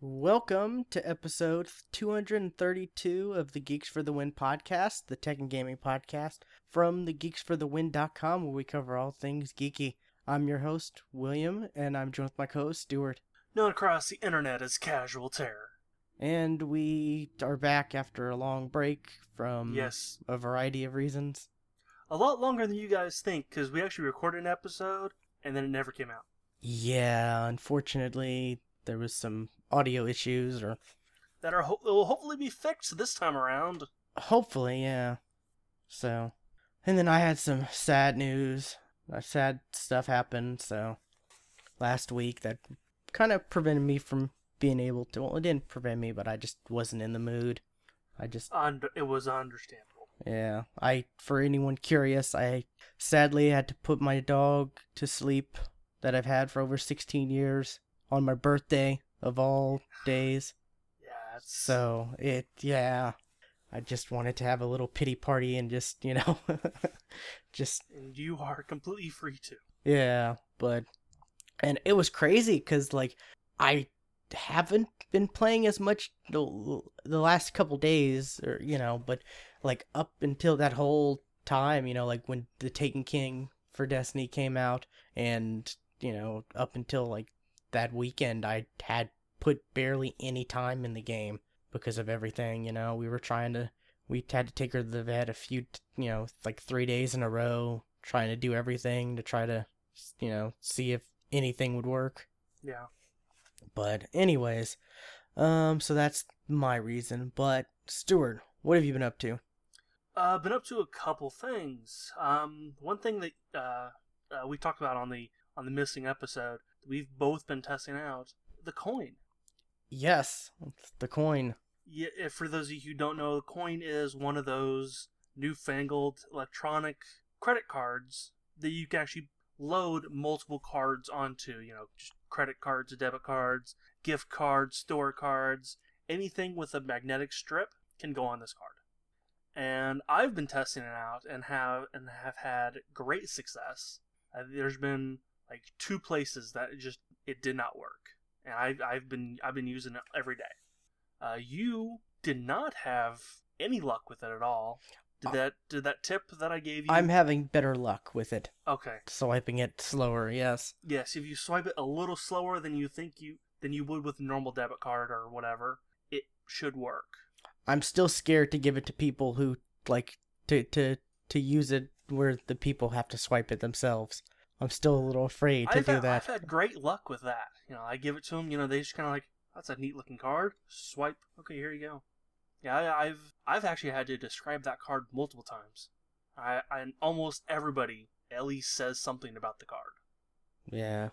Welcome to episode 232 of the Geeks for the Win podcast, the tech and gaming podcast from the geeksforthewin.com where we cover all things geeky. I'm your host, William, and I'm joined with my co-host, Stuart. Known across the internet as Casual Terror. And we are back after a long break from Yes, a variety of reasons. a lot longer than you guys think because we actually recorded an episode and then it never came out. Yeah, unfortunately, there was some audio issues or That are ho- will hopefully be fixed this time around. Hopefully, yeah. So, and then I had some sad news. Uh, sad stuff happened. So, last week that kind of prevented me from being able to. Well, it didn't prevent me, but I just wasn't in the mood. I just, Und- it was understandable. yeah. I, for anyone curious, I sadly had to put my dog to sleep that I've had for over 16 years on my birthday of all days. Yeah, So it, yeah, I just wanted to have a little pity party and just, you know, just, and you are completely free to. yeah, but, and it was crazy because, like, I haven't been playing as much the, the last couple days, or, you know, but, like, up until that whole time, you know, like when the Taken King for Destiny came out, and, you know, up until, like, that weekend, I had put barely any time in the game because of everything. You know, we were trying to, we had to take her to the vet a few, you know, like three days in a row, trying to do everything to try to, you know, see if anything would work. Yeah. But anyways, um, so that's my reason. But Stuart, what have you been up to? Uh, been up to a couple things. Um, one thing that uh, uh, we talked about on the on the missing episode, we've both been testing out the coin. Yes, the coin. Yeah, if for those of you who don't know, the coin is one of those newfangled electronic credit cards that you can actually load multiple cards onto. You know, just credit cards, debit cards, gift cards, store cards, anything with a magnetic strip can go on this card. And I've been testing it out and have and have had great success. Uh, there's been like two places that it just it did not work, and I've I've been I've been using it every day. Uh, you did not have any luck with it at all. Did Uh, that did that tip that I gave you? I'm having better luck with it, okay. swiping it slower. Yes. Yes, if you swipe it a little slower than you think you than you would with a normal debit card or whatever, it should work. I'm still scared to give it to people who like to to to use it where the people have to swipe it themselves. I'm still a little afraid to I've do had, that. I've had great luck with that. You know, I give it to them. You know, they just kind of like, that's a neat looking card. Swipe. Okay, here you go. Yeah, I, I've I've actually had to describe that card multiple times. I, I almost everybody at least says something about the card. Yeah,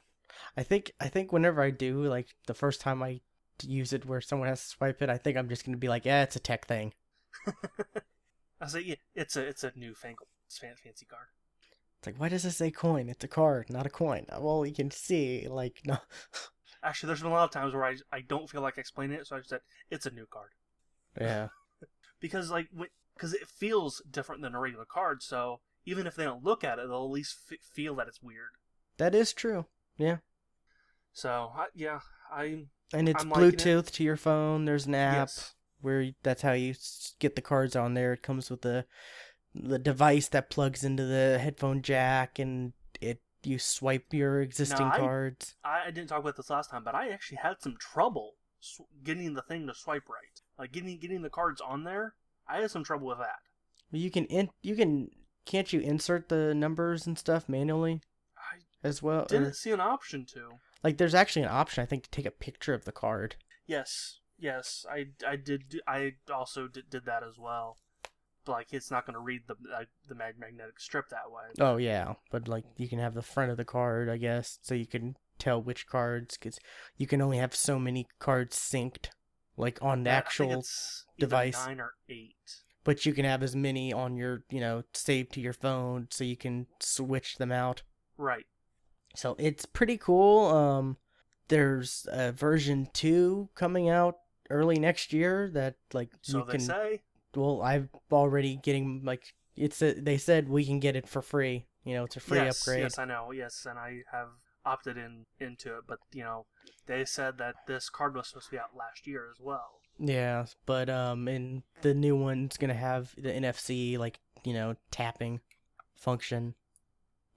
I think I think whenever I do, like the first time I use it where someone has to swipe it, I think I'm just gonna be like, yeah, it's a tech thing. I say, yeah, it's a it's a newfangled fan- fancy card. It's like, why does it say coin? It's a card, not a coin. Well, you can see, like, no. Actually, there's been a lot of times where I I don't feel like explaining it, so I just said it's a new card. yeah, because like because it feels different than a regular card so even if they don't look at it they'll at least f- feel that it's weird that is true. Yeah, so I, yeah i and it's I'm liking it. Bluetooth to your phone. There's an app yes where that's how you get the cards on there. It comes with the the device that plugs into the headphone jack, and it you swipe your existing I- cards. I, I didn't talk about this last time but i actually had some trouble sw- getting the thing to swipe right like getting getting the cards on there i had some trouble with that You can in you can can't you insert the numbers and stuff manually i as well? Or- didn't see an option to like there's actually an option I think to take a picture of the card. yes yes i i did i also did, did that as well like it's not going to read the uh, the mag- magnetic strip that way Oh yeah, but like you can have the front of the card, I guess, so you can tell which cards because you can only have so many cards synced, like on the Yeah, actual. device. nine or eight. But you can have as many on your, you know, saved to your phone, so you can switch them out. Right. So it's pretty cool. Um, there's a version two coming out early next year that like So you they can. say. Well, I'm already getting like it's a, they said we can get it for free. You know, it's a free yes, upgrade. Yes, I know. Yes, and I have opted in into it, but you know, they said that this card was supposed to be out last year as well. Yeah, but um, and the new one's gonna have the NFC like you know tapping function,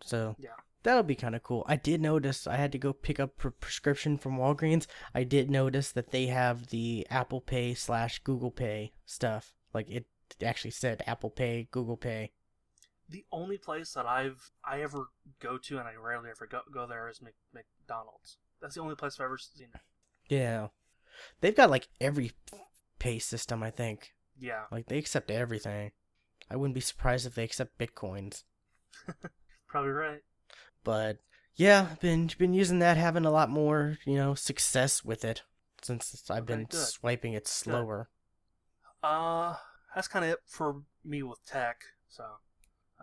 so Yeah. that'll be kind of cool. I did notice I had to go pick up a prescription from Walgreens. I did notice that they have the Apple Pay slash Google Pay stuff. Like it actually said Apple Pay, Google Pay. The only place that I've I ever go to, and I rarely ever go, go there, is Mc, McDonald's. That's the only place I've ever seen it. Yeah, they've got like every pay system. I think Yeah, like they accept everything. I wouldn't be surprised if they accept bitcoins. probably right. But yeah, been been using that, having a lot more you know success with it since I've Okay, been good. swiping it slower. Uh, that's kind of it for me with tech. So,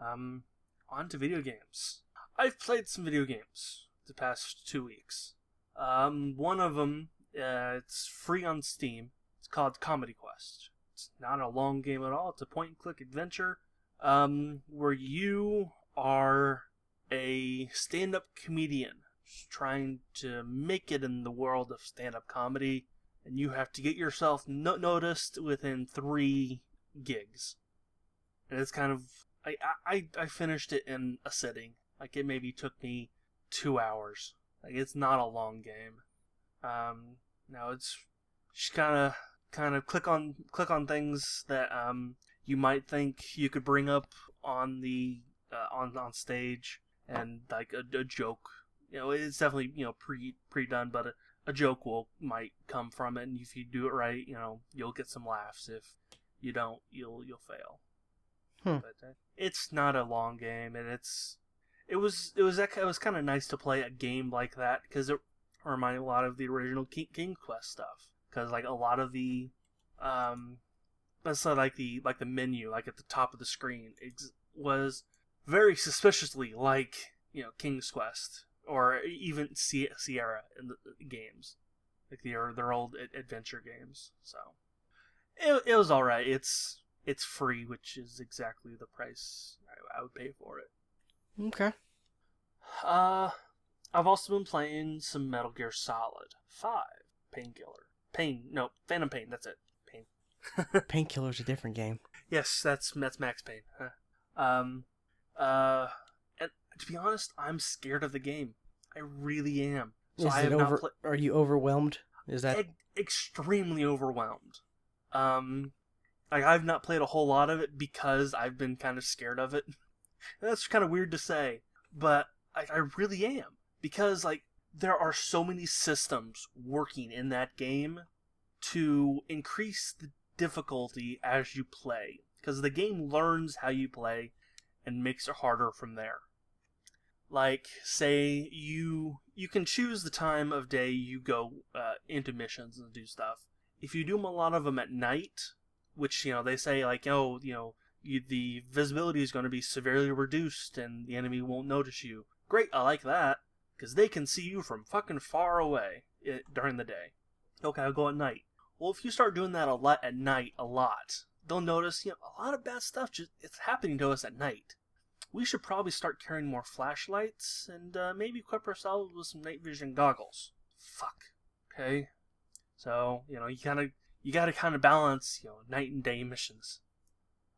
um, on to video games. I've played some video games the past two weeks. Um, one of them, uh, it's free on Steam. It's called Comedy Quest. It's not a long game at all. It's a point-and-click adventure, um, where you are a stand-up comedian trying to make it in the world of stand-up comedy and you have to get yourself no- noticed within three gigs. And it's kind of I, I I finished it in a sitting. Like it maybe took me two hours. Like it's not a long game. Um, now it's just kind of kind of click on click on things that um you might think you could bring up on the uh, on on stage and like a, a joke. You know, it's definitely you know pre pre done, but. A, joke will might come from it, and if you do it right, you know you'll get some laughs. If you don't, you'll you'll fail. Hmm. But uh, it's not a long game, and it's it was it was it was kind of nice to play a game like that because it reminded a lot of the original King, King Quest stuff. Because like a lot of the um, let's say like the like the menu like at the top of the screen ex- was very suspiciously like you know King's Quest or even Sierra in the games, like their their old adventure games. So it, it was all right. It's it's free, which is exactly the price I, I would pay for it. Okay. Uh, I've also been playing some Metal Gear Solid Five Painkiller. Pain, no, Phantom Pain. That's it. Pain. Painkiller's a different game. Yes, that's that's Max Payne. Huh. Um, uh, to be honest, I'm scared of the game. I really am. So Is I have not over? pla- Are you overwhelmed? Is that e- extremely overwhelmed. Um, like I've not played a whole lot of it because I've been kind of scared of it. That's kind of weird to say, but I, I really am because like there are so many systems working in that game to increase the difficulty as you play because the game learns how you play and makes it harder from there like say you you can choose the time of day you go uh, into missions and do stuff. If you do a lot of them at night which you know they say like oh you know you, the visibility is going to be severely reduced and the enemy won't notice you. Great i like that because they can see you from fucking far away i during the day. Okay i'll go at night. Well if you start doing that a lot at night a lot they'll notice you know a lot of bad stuff just it's happening to us at night we should probably start carrying more flashlights and uh, maybe equip ourselves with some night vision goggles. Fuck. Okay. So you know you kind of you got to kind of balance you know night and day missions.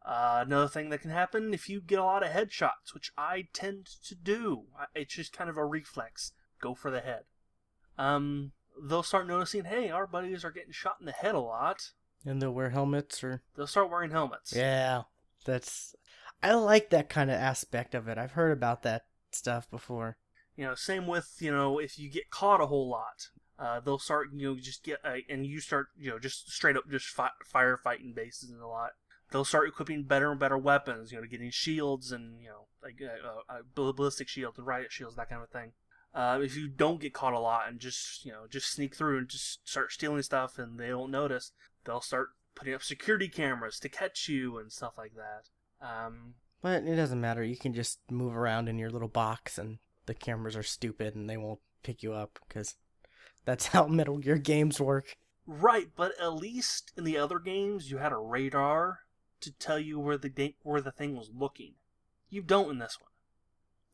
Uh, another thing that can happen if you get a lot of headshots, which I tend to do, it's just kind of a reflex. Go for the head. Um, they'll start noticing, hey, our buddies are getting shot in the head a lot. and they'll wear helmets or? They'll start wearing helmets. Yeah, that's. I like that kind of aspect of it. I've heard about that stuff before. You know, same with you know if you get caught a whole lot, uh, they'll start you know just get uh, and you start you know just straight up just fi- firefighting bases and a lot. They'll start equipping better and better weapons. You know, getting shields and you know like uh, uh, uh, ballistic shields and riot shields that kind of thing. Uh, if you don't get caught a lot and just you know just sneak through and just start stealing stuff and they don't notice, they'll start putting up security cameras to catch you and stuff like that. Um, But it doesn't matter. You can just move around in your little box, and the cameras are stupid, and they won't pick you up because that's how Metal Gear games work. Right, but at least in the other games you had a radar to tell you where the da- where the thing was looking. You don't in this one.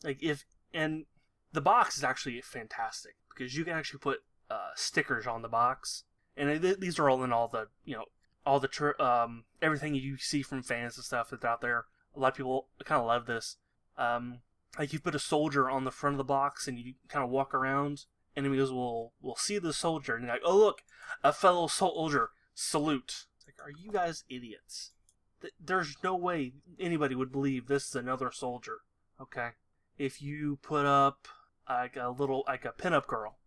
Like if and the box is actually fantastic because you can actually put uh, stickers on the box, and th- these are all in all the you know all the tr- um everything you see from fans and stuff that's out there. A lot of people kind of love this. Um, like you put a soldier on the front of the box and you kind of walk around, enemies will will see the soldier and like, oh look, a fellow soldier, salute. It's like, are you guys idiots? There's no way anybody would believe this is another soldier. Okay, if you put up like a little like a pinup girl,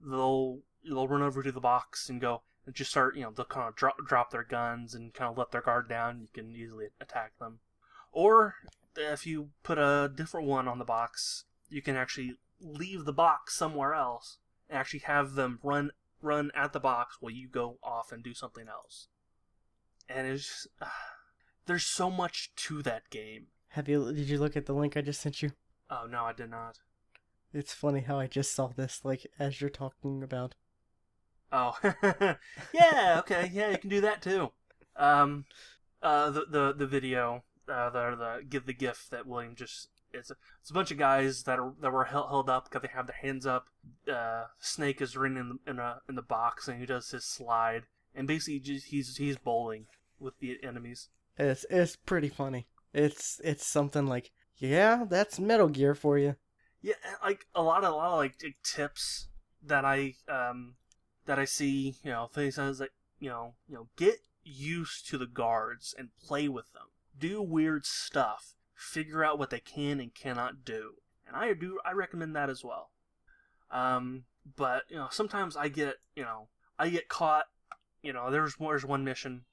they'll they'll run over to the box and go just start you know they'll kind of drop drop their guns and kind of let their guard down. You can easily attack them. Or if you put a different one on the box, you can actually leave the box somewhere else and actually have them run run at the box while you go off and do something else. And it's uh, there's so much to that game. Have you did you look at the link I just sent you? Oh no, I did not. It's funny how I just saw this like as you're talking about. Oh, yeah, okay, yeah, you can do that too. Um, uh, the the the video, uh, the the give the gift that William just it's a, it's a bunch of guys that are that were held, held up because they have their hands up. Uh, Snake is running in the, in a in the box and he does his slide and basically just he's he's bowling with the enemies. It's it's pretty funny. It's it's something like yeah, that's Metal Gear for you. Yeah, like a lot of a lot of like tips that I um that I see, you know, things like you know, you know, get used to the guards and play with them. Do weird stuff. Figure out what they can and cannot do. And I do I recommend that as well. Um, but you know, sometimes I get you know I get caught. You know, there's there's one mission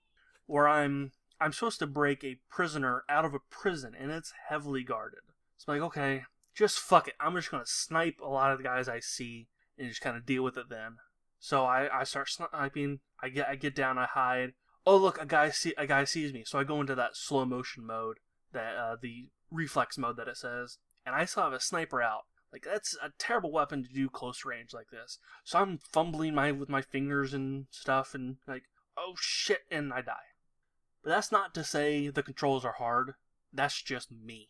where I'm I'm supposed to break a prisoner out of a prison and it's heavily guarded. I'm like, okay, just fuck it. I'm just gonna snipe a lot of the guys I see and just kind of deal with it then. So I, I start sniping. I get I get down. I hide. Oh look, a guy see a guy sees me. So I go into that slow motion mode, that uh, the reflex mode that it says, and I still have a sniper out. Like that's a terrible weapon to do close range like this. So I'm fumbling my with my fingers and stuff, and like oh shit, and I die. But that's not to say the controls are hard. That's just me.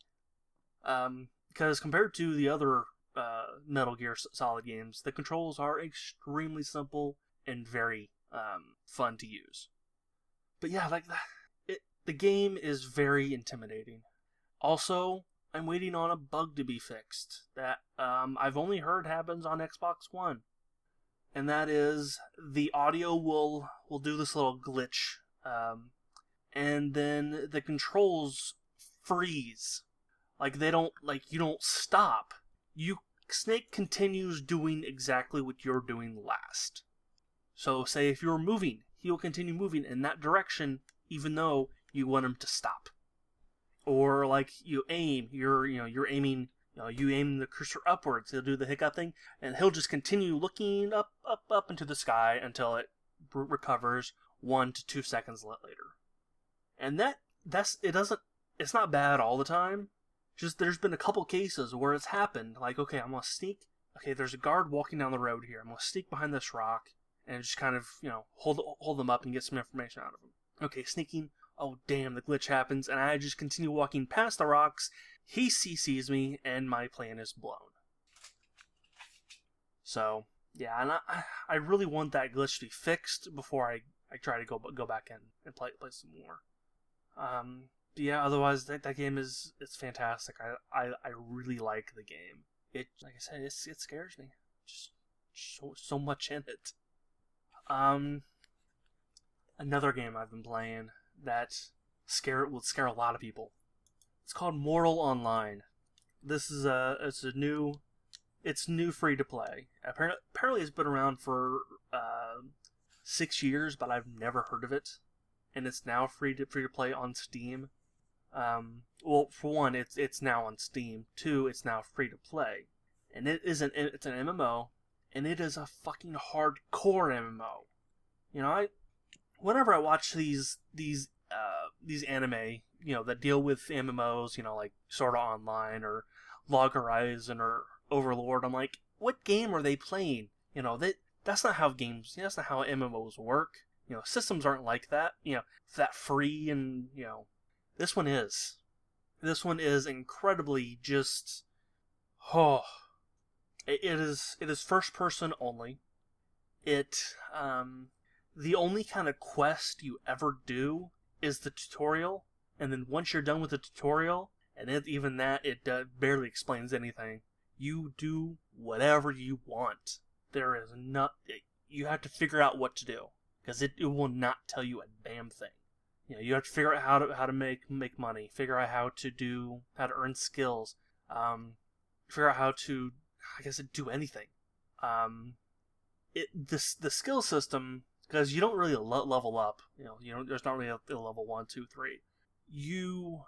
Um, because compared to the other uh, Metal Gear Solid games, the controls are extremely simple and very um, fun to use. But yeah, like the, it, the game is very intimidating. Also, I'm waiting on a bug to be fixed that um, I've only heard happens on Xbox One, and that is the audio will will do this little glitch, um, and then the controls freeze like they don't like you don't stop. You Snake continues doing exactly what you're doing last. So say if you're moving, he will continue moving in that direction even though you want him to stop. Or like you aim, you're you know, you're aiming you know, you aim the cursor upwards, he'll do the hiccup thing, and he'll just continue looking up, up, up into the sky until it recovers one to two seconds later. And that that's it doesn't it's not bad all the time, just there's been a couple cases where it's happened. Like, okay, I'm gonna sneak. Okay, there's a guard walking down the road here. I'm gonna sneak behind this rock and just kind of, you know, hold hold them up and get some information out of them. Okay, sneaking. Oh damn, the glitch happens, and I just continue walking past the rocks. He CCs me, and my plan is blown. So yeah, and I, I really want that glitch to be fixed before I, I try to go go back in and play play some more. Um, yeah, otherwise that, that game is it's fantastic. I, I I really like the game. It like I said, it's, it scares me. Just so so much in it. Um, another game I've been playing that scare will scare a lot of people. It's called Mortal Online. This is a it's a new it's new free to play. Apparently, apparently it's been around for uh, six years, but I've never heard of it. And it's now free to free to play on Steam. Um, well, for one, it's it's now on Steam. Two, it's now free to play, and it is an it's an MMO, and it is a fucking hardcore MMO. You know, I whenever I watch these these uh, these anime, you know, that deal with MMOs, you know, like Sword Art Online or Log Horizon or Overlord, I'm like, what game are they playing? You know, that that's not how games, that's not how MMOs work. You know, systems aren't like that. You know, that free and you know this one is. This one is incredibly just. Oh. it, is it is first person only. It um, the only kind of quest you ever do is the tutorial, and then once you're done with the tutorial, and it, even that it uh, barely explains anything. You do whatever you want. There is not you have to figure out what to do because it, it will not tell you a damn thing. You know, you have to figure out how to how to make make money, figure out how to do how to earn skills, um, figure out how to I guess do anything. Um, it this the skill system because you don't really le- level up. You know, you know, there's not really a, a level one, two, three. You,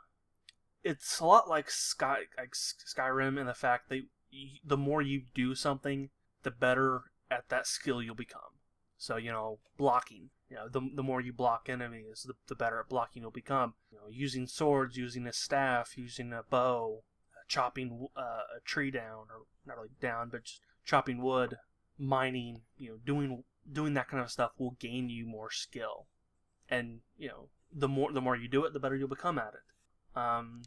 it's a lot like Sky like Skyrim in the fact that you, the more you do something, the better at that skill you'll become. So you know, blocking. You know, the, the more you block enemies, the, the better at blocking you'll become. You know, using swords, using a staff, using a bow, uh, chopping uh, a tree down, or not really down, but just chopping wood, mining. You know, doing doing that kind of stuff will gain you more skill, and you know, the more the more you do it, the better you'll become at it. Um,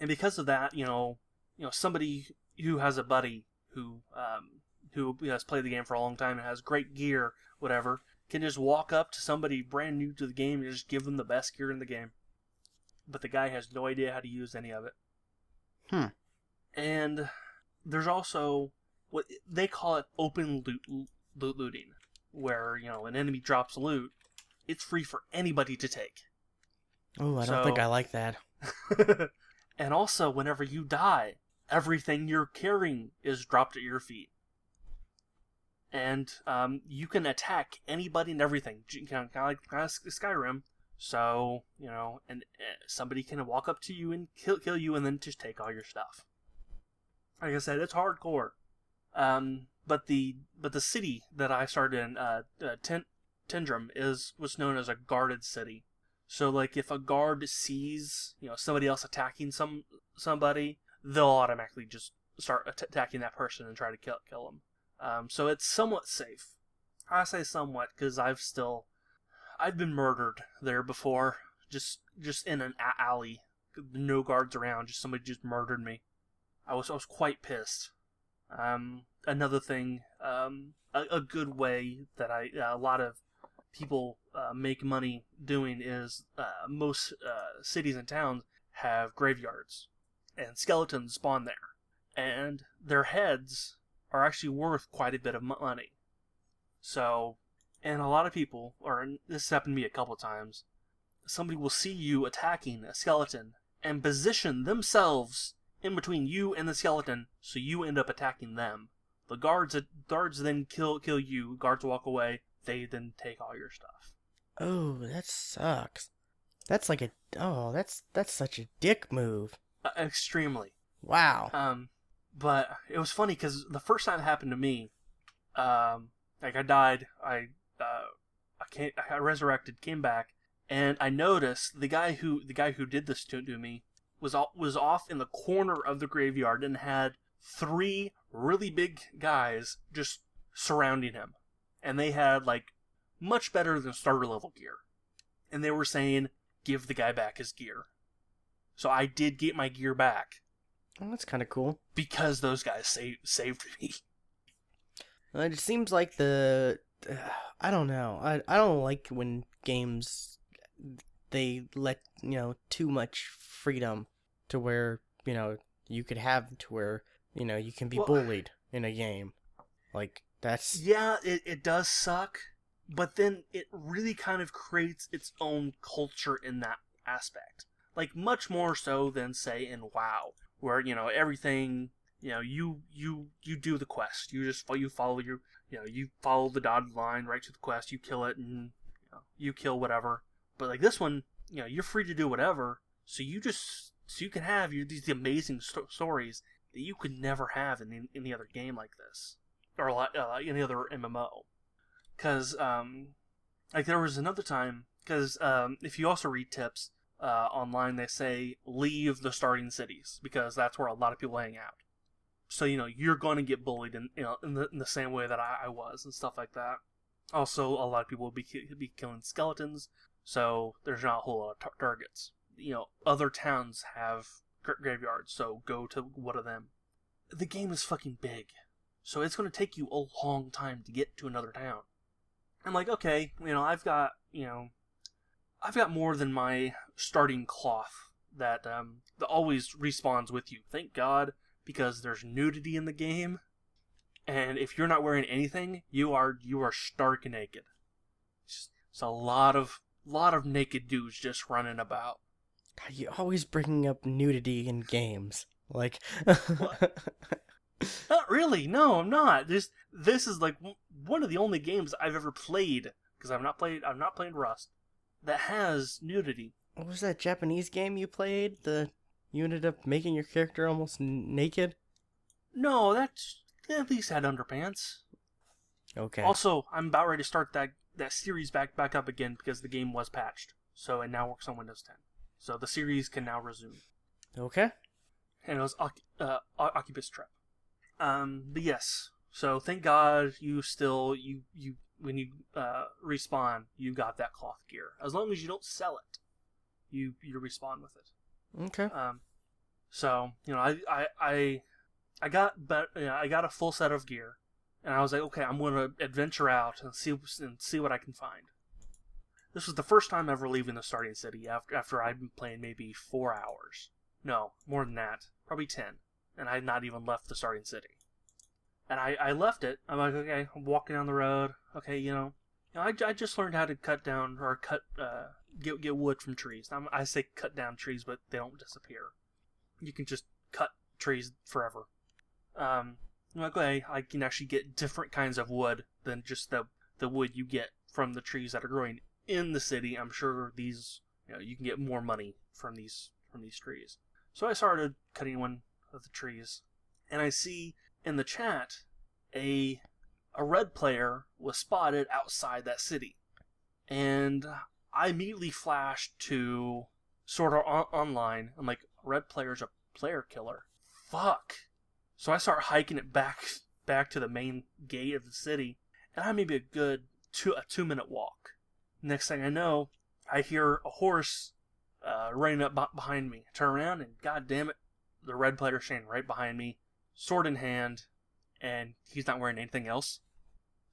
and because of that, you know, you know, somebody who has a buddy who um, who has played the game for a long time and has great gear, whatever, can just walk up to somebody brand new to the game and just give them the best gear in the game. But the guy has no idea how to use any of it. Hmm. And there's also what they call it open loot, loot looting, where you know an enemy drops loot, it's free for anybody to take. Oh, I don't think I like that. and also, whenever you die, everything you're carrying is dropped at your feet and um, you can attack anybody and everything, kind of like Skyrim. So you know, and uh, somebody can walk up to you and kill kill you, and then just take all your stuff. Like I said, it's hardcore. Um, but the but the city that I started in, uh, uh Ten- Tindrem, is what's known as a guarded city. So like if a guard sees you know somebody else attacking some somebody, they'll automatically just start attacking that person and try to kill kill them. Um, so it's somewhat safe. I say somewhat because I've still, I've been murdered there before, just just in an alley, no guards around, just somebody just murdered me. I was I was quite pissed. Um, another thing, um, a, a, good way that I uh, a lot of people uh, make money doing is uh, most uh, cities and towns have graveyards, and skeletons spawn there, and their heads are actually worth quite a bit of money. So, and a lot of people, or this has happened to me a couple times, somebody will see you attacking a skeleton and position themselves in between you and the skeleton, so you end up attacking them. The guards guards then kill kill you. Guards walk away. They then take all your stuff. Oh, that sucks. That's like a oh, that's that's such a dick move. Uh, extremely. Wow. Um, but it was funny because the first time it happened to me, um, like I died, I uh, I came, I resurrected, came back, and I noticed the guy who the guy who did this to, to me was was off in the corner of the graveyard and had three really big guys just surrounding him, and they had like much better than starter level gear, and they were saying give the guy back his gear. So I did get my gear back well, that's kind of cool. Because those guys saved saved me. It seems like the uh, I don't know. I I don't like when games they let you know too much freedom to where you know you could have to where you know you can be well, bullied in a game. Like that's yeah, it it does suck, but then it really kind of creates its own culture in that aspect. Like much more so than say in WoW, where you know everything you know you you you do the quest. You just you follow your you know you follow the dotted line right to the quest. You kill it and you, know, you kill whatever. But like this one you know you're free to do whatever. So you just so you can have your, these amazing st- stories that you could never have in any other game like this. Or uh, any other MMO because um like there was another time because um, if you also read tips uh, online they say leave the starting cities because that's where a lot of people hang out. So you know you're going to get bullied in you know in the, in the same way that I, I, was and stuff like that. Also, a lot of people will be be killing skeletons, so there's not a whole lot of tar- targets. You know, other towns have graveyards, so go to one of them. The game is fucking big, So it's going to take you a long time to get to another town. I'm like, okay, you know, I've got, you know, I've got more than my starting cloth that um, that always respawns with you. Thank God, because there's nudity in the game, and if you're not wearing anything, you are you are stark naked. It's, it's a lot of lot of naked dudes just running about. God, you always bringing up nudity in games. Like, Not really. No, I'm not. This this is like one of the only games I've ever played because I've not played I've not played Rust that has nudity. what was that Japanese game you played? The you ended up making your character almost n- naked. No, that's at least had underpants. Okay. Also, I'm about ready to start that that series back back up again because the game was patched. So it now works on Windows 10. So the series can now resume. okay. And it was uh, Occupus Trap. Um, but yes. So thank God you still you you when you uh, respawn you got that cloth gear. As long as you don't sell it, you you respawn with it. Okay. Um, so you know, I I I, I got but you know, I got a full set of gear, and I was like, okay, I'm going to adventure out and see and see what I can find. This was the first time ever leaving the starting city after after I'd been playing maybe four hours. No, more than that, probably ten, and I had not even left the starting city. And I, I left it. I'm like, okay, I'm walking down the road. Okay, you know, you know I, I just learned how to cut down or cut uh, get get wood from trees. I'm, I say cut down trees, but they don't disappear. You can just cut trees forever. Um, I'm like, okay, I can actually get different kinds of wood than just the the wood you get from the trees that are growing in the city. I'm sure these, you know, you can get more money from these from these trees. So I started cutting one of the trees, and I see in the chat a a red player was spotted outside that city, and I immediately flashed to Sword Art on- online. I'm like, red player's a player killer. Fuck. So I start hiking it back back to the main gate of the city, and I maybe a good two a two minute walk. Next thing I know, I hear a horse uh, running up be- behind me. I turn around and god damn it, the red player standing right behind me, sword in hand, and he's not wearing anything else.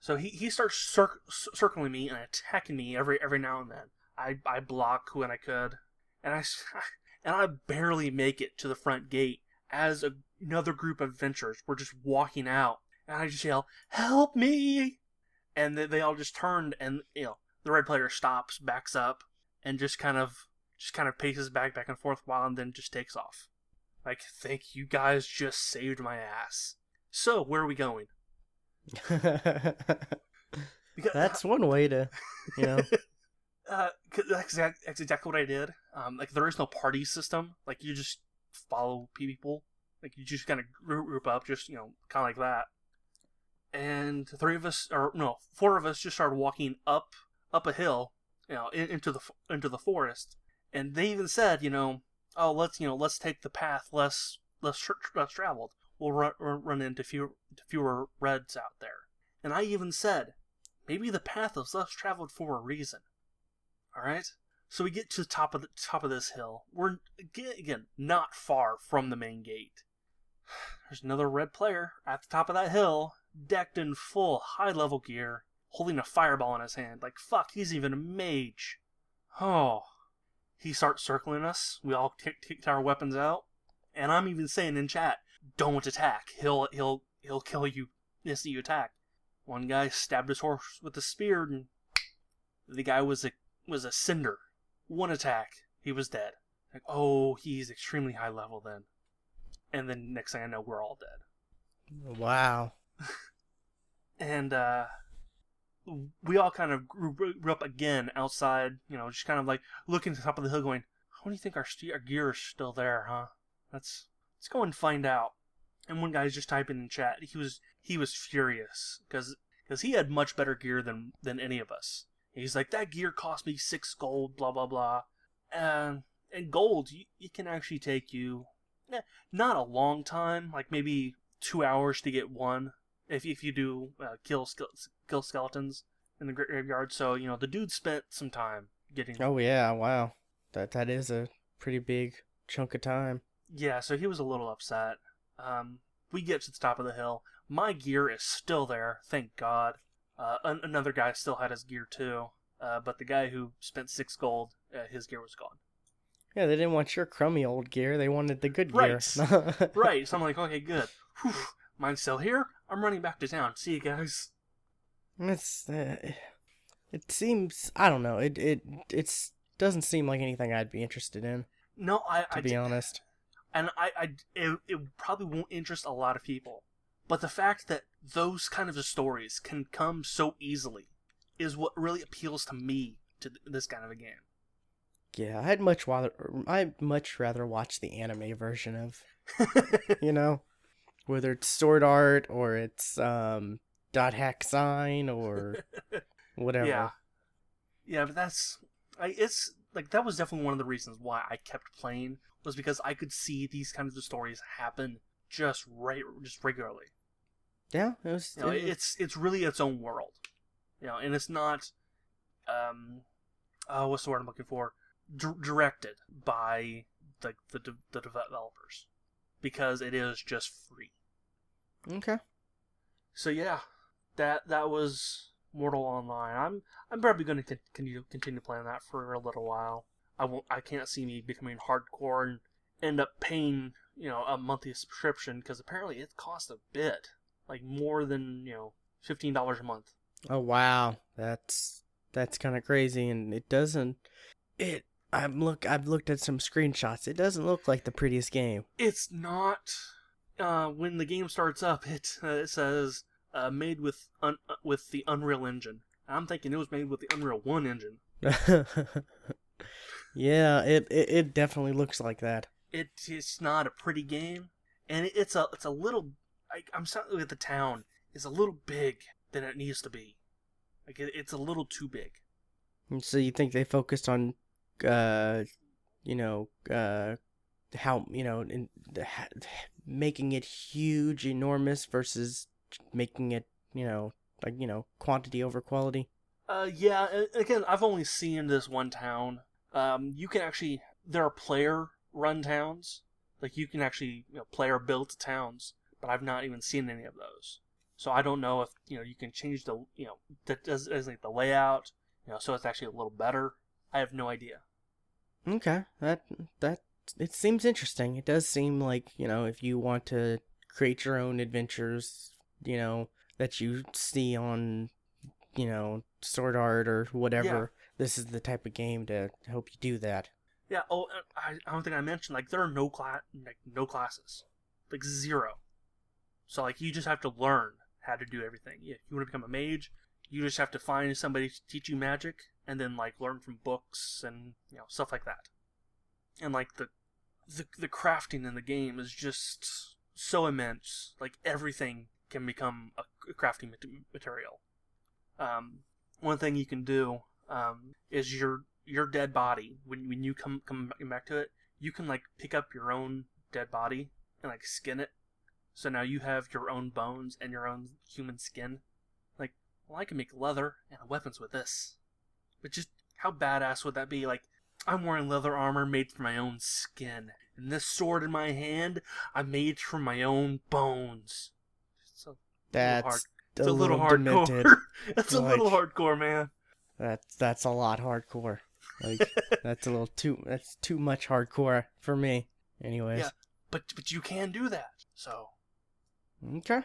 So he, he starts cir- circling me and attacking me every every now and then. I, I block when I could, and I and I barely make it to the front gate as a, another group of adventurers were just walking out, and I just yell, "Help me!" And they, they all just turned, and you know the red player stops, backs up, and just kind of just kind of paces back back and forth while, and then just takes off. Like, thank you guys, just saved my ass. So where are we going? Because That's one way to, you know. uh, 'cause that's, exact, that's exactly what I did. Um, like there is no party system. Like you just follow people. Like you just kind of group up, just you know, kind of like that. And three of us, or no, four of us, just started walking up up a hill, you know, in, into the into the forest. And they even said, you know, oh, let's you know, let's take the path less less tr- less traveled. We'll run run into fewer fewer reds out there. And I even said, maybe the path is less traveled for a reason. All right. So we get to the top of the top of this hill. We're again not far from the main gate. There's another red player at the top of that hill, decked in full high level gear, holding a fireball in his hand. Like fuck, he's even a mage. Oh, he starts circling us. We all take, take our weapons out, and I'm even saying in chat, "Don't attack. He'll he'll he'll kill you if you attack." One guy stabbed his horse with a spear, and the guy was a was a cinder. One attack, he was dead. Like, oh, he's extremely high level then. And then next thing I know, we're all dead. Wow. And uh, we all kind of grew, grew up again outside, you know, just kind of like looking to the top of the hill, going, "How do you think our, st- our gear is still there, huh? Let's let's go and find out." And one guy's just typing in chat. He was he was furious because because he had much better gear than than any of us. He's like, that gear cost me six gold, blah blah blah, and and gold you, it can actually take you, eh, not a long time, like maybe two hours to get one if if you do uh, kill ske- kill skeletons in the graveyard. So you know the dude spent some time getting. Oh yeah, wow. That that is a pretty big chunk of time. Yeah, so he was a little upset. Um, we get to the top of the hill. My gear is still there, thank God. Uh, an- another guy still had his gear too, uh, but the guy who spent six gold, uh, his gear was gone. Yeah, they didn't want your crummy old gear. They wanted the good Right. gear. right, so I'm like, okay, good. Whew, mine's still here. I'm running back to town. See you guys. It's uh, it seems I don't know. It it it's doesn't seem like anything I'd be interested in, No, I, to I be d- honest. and I, I it, it probably won't interest a lot of people. But the fact that those kind of stories can come so easily is what really appeals to me to th- this kind of a game. Yeah, I'd much rather I'd much rather watch the anime version of you know, whether it's sword art or it's um dot hack sign or whatever. Yeah, yeah, but that's I. It's like that was definitely one of the reasons why I kept playing was because I could see these kinds of stories happen just right, just regularly. Yeah, it was. You know, it it's it's really its own world. You know, and it's not, um, oh, what's the word I'm looking for? D- directed by the the de- the developers because it is just free. Okay. So yeah, that that was Mortal Online. I'm I'm probably going to continue continue playing that for a little while. I won't. I can't see me becoming hardcore and end up paying you know a monthly subscription because apparently it costs a bit, like more than you know fifteen dollars a month. Oh wow, that's that's kind of crazy, and it doesn't. It. I'm look. I've looked at some screenshots. It doesn't look like the prettiest game. It's not. Uh, when the game starts up, it uh, it says uh, made with un- uh, with the Unreal Engine. I'm thinking it was made with the Unreal One engine. yeah, it, it it definitely looks like that. it, it's not a pretty game, and it, it's a it's a little. I, I'm starting with the town is a little big than it needs to be. Like it, it's a little too big. And So you think they focused on, uh, you know, uh, how you know, in the, ha- making it huge, enormous versus making it, you know, like you know, quantity over quality. Uh, yeah. Again, I've only seen this one town. Um, you can actually there are player run towns. Like you can actually you know, player built towns, but I've not even seen any of those. So I don't know if you know you can change the you know that does is like the layout, you know, so it's actually a little better. I have no idea. Okay, that that it seems interesting. It does seem like you know, if you want to create your own adventures, you know, that you see on, you know, Sword Art or whatever. This is the type of game to help you do that. Yeah. Oh, uh, I, I don't think I mentioned like there are no class like no classes, like zero. So like you just have to learn how to do everything. If you want to become a mage, you just have to find somebody to teach you magic, and then like learn from books and you know stuff like that. And like the the the crafting in the game is just so immense. Like everything can become a crafting material. Um, one thing you can do um, is your your dead body when when you come come back to it, you can like pick up your own dead body and like skin it. So now you have your own bones and your own human skin. Like, well, I can make leather and weapons with this. But just how badass would that be? Like, I'm wearing leather armor made from my own skin, and this sword in my hand, I made from my own bones. It's a, That's hard- a, it's a little little hardcore. That's a little hardcore, man. That's that's a lot hardcore. Like that's a little too that's too much hardcore for me. Anyways. Yeah. But but you can do that. So Okay.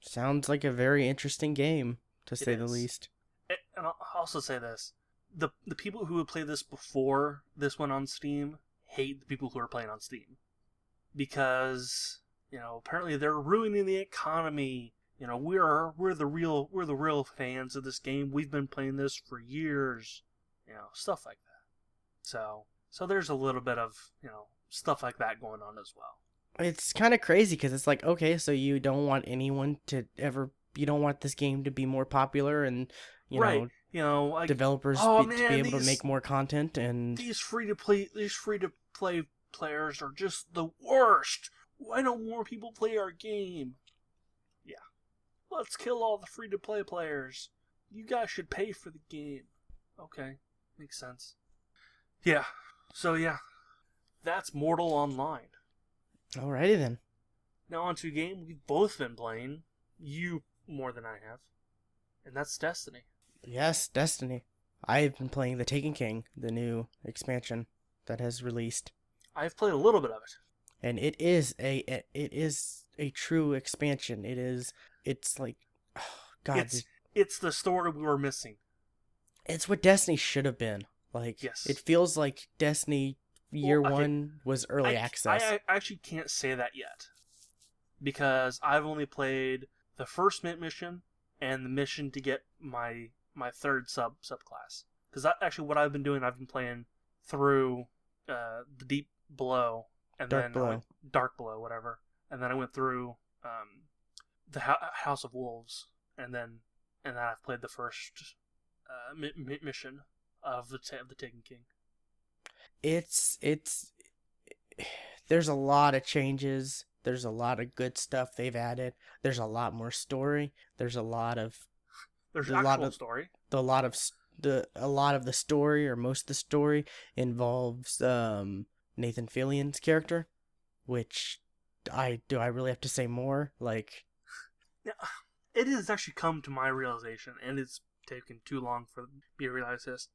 Sounds like a very interesting game, to It say the is. least. And I'll also say this: the the people who would play this before this one on Steam hate the people who are playing on Steam because you know apparently they're ruining the economy. You know we're we're the real we're the real fans of this game. We've been playing this for years. You know stuff like that. So so there's a little bit of you know stuff like that going on as well. It's kind of crazy because it's like, okay, so you don't want anyone to ever, you don't want this game to be more popular and, you right? know, you know like developers oh, be, to be able to make more content and these free to play these free to play players are just the worst. Why don't more people play our game? Yeah. Let's kill all the free to play players. You guys should pay for the game. Okay. Makes sense. Yeah. So yeah. That's Mortal Online. alrighty then. Now on to a game we've both been playing. you more than I have, and that's Destiny. Yes, Destiny. I've been playing the Taken King, the new expansion that has released, I've played a little bit of it. and it is a it is a true expansion. It is it's like oh, God, It's it's the story we were missing. it's what Destiny should have been. Like Yes. it feels like Destiny year Well, okay. one was early I, access. I, I actually can't say that yet because I've only played the first mint mission and the mission to get my my third sub subclass. Because that actually what I've been doing, I've been playing through uh, the deep below and Dark then I Below. went- dark below, whatever, and then I went through um, the Ho- House of Wolves, and then and then I've played the first uh, mi- mi- mission of the ta- of the Taken King. it's it's there's a lot of changes there's a lot of good stuff they've added there's a lot more story there's a lot of There's A lot of- story. the lot of the a lot of the story or most of the story involves um Nathan Fillion's character which I do I really have to say more like it has actually come to my realization, and it's taken too long for me to realize this.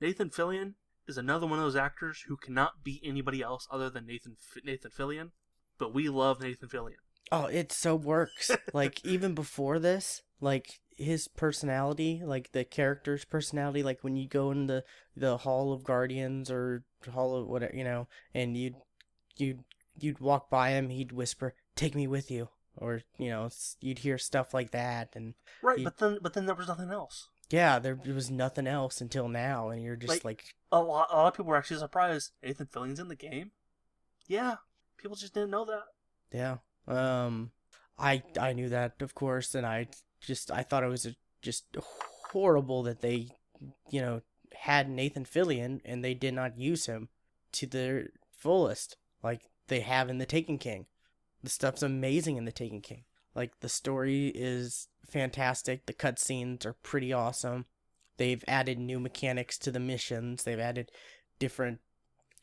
Nathan Fillion is another one of those actors who cannot be anybody else other than Nathan Nathan Fillion, but we love Nathan Fillion. Oh, it so works. like even before this, like his personality, like the character's personality, like when you go in the the Hall of Guardians or Hall of whatever, you know, and you'd you'd you'd walk by him, he'd whisper, "Take me with you," or you know, you'd hear stuff like that, and Right, but then but then there was nothing else. yeah, there was nothing else until now, and you're just Like- like, A lot, a lot of people were actually surprised. Nathan Fillion's in the game. Yeah, people just didn't know that. yeah. Um, I I knew that of course, and I just I thought it was a, just horrible that they, you know, had Nathan Fillion and they did not use him to their fullest, like they have in the Taken King. The stuff's amazing in the Taken King. Like the story is fantastic. The cutscenes are pretty awesome. They've added new mechanics to the missions. They've added different.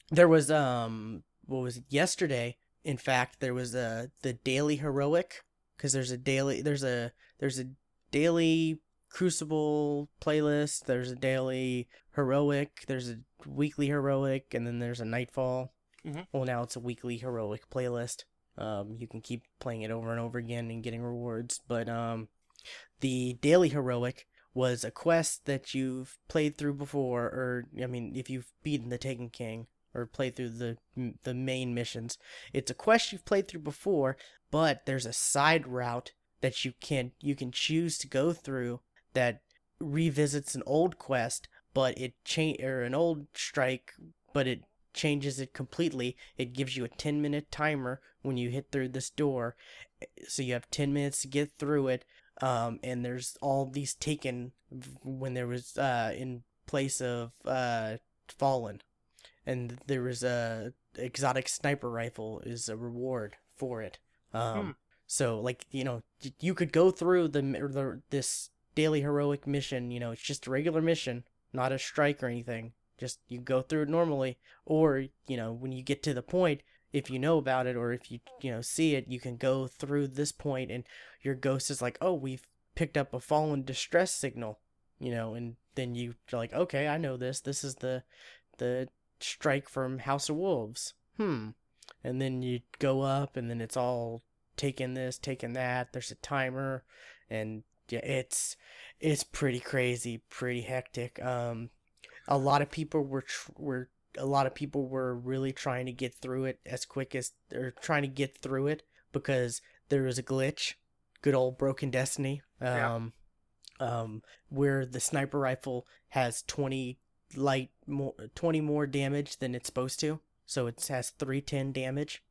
There was um, what was it yesterday? In fact, there was a the daily heroic because there's a daily there's a there's a daily crucible playlist. There's a daily heroic. There's a weekly heroic, and then there's a nightfall. Mhm. Well, now it's a weekly heroic playlist. Um, you can keep playing it over and over again and getting rewards. But um, the daily heroic was a quest that you've played through before, or I mean, if you've beaten the Taken King or play through the the main missions, it's a quest you've played through before, but there's a side route that you can you can choose to go through that revisits an old quest, but it change or an old strike, but it changes it completely. It gives you a 10 minute timer when you hit through this door. So you have 10 minutes to get through it. Um, and there's all these taken when there was uh, in place of uh, fallen. And there was a exotic sniper rifle is a reward for it. Um, Hmm. So like you know you could go through the, the this daily heroic mission. You know it's just a regular mission, not a strike or anything. Just you go through it normally, or you know when you get to the point, if you know about it or if you you know see it, you can go through this point and your ghost is like, oh, we've picked up a fallen distress signal, you know, and then you are like, okay, I know this. This is the the strike from House of Wolves. Hmm. And then you go up, and then it's all taking this, taking that. There's a timer, and yeah, it's it's pretty crazy, pretty hectic. Um, a lot of people were tr- were a lot of people were really trying to get through it as quick as they're trying to get through it because there was a glitch. Good old broken destiny. Yeah. Um, um, where the sniper rifle has twenty light more twenty more damage than it's supposed to. So it has three ten damage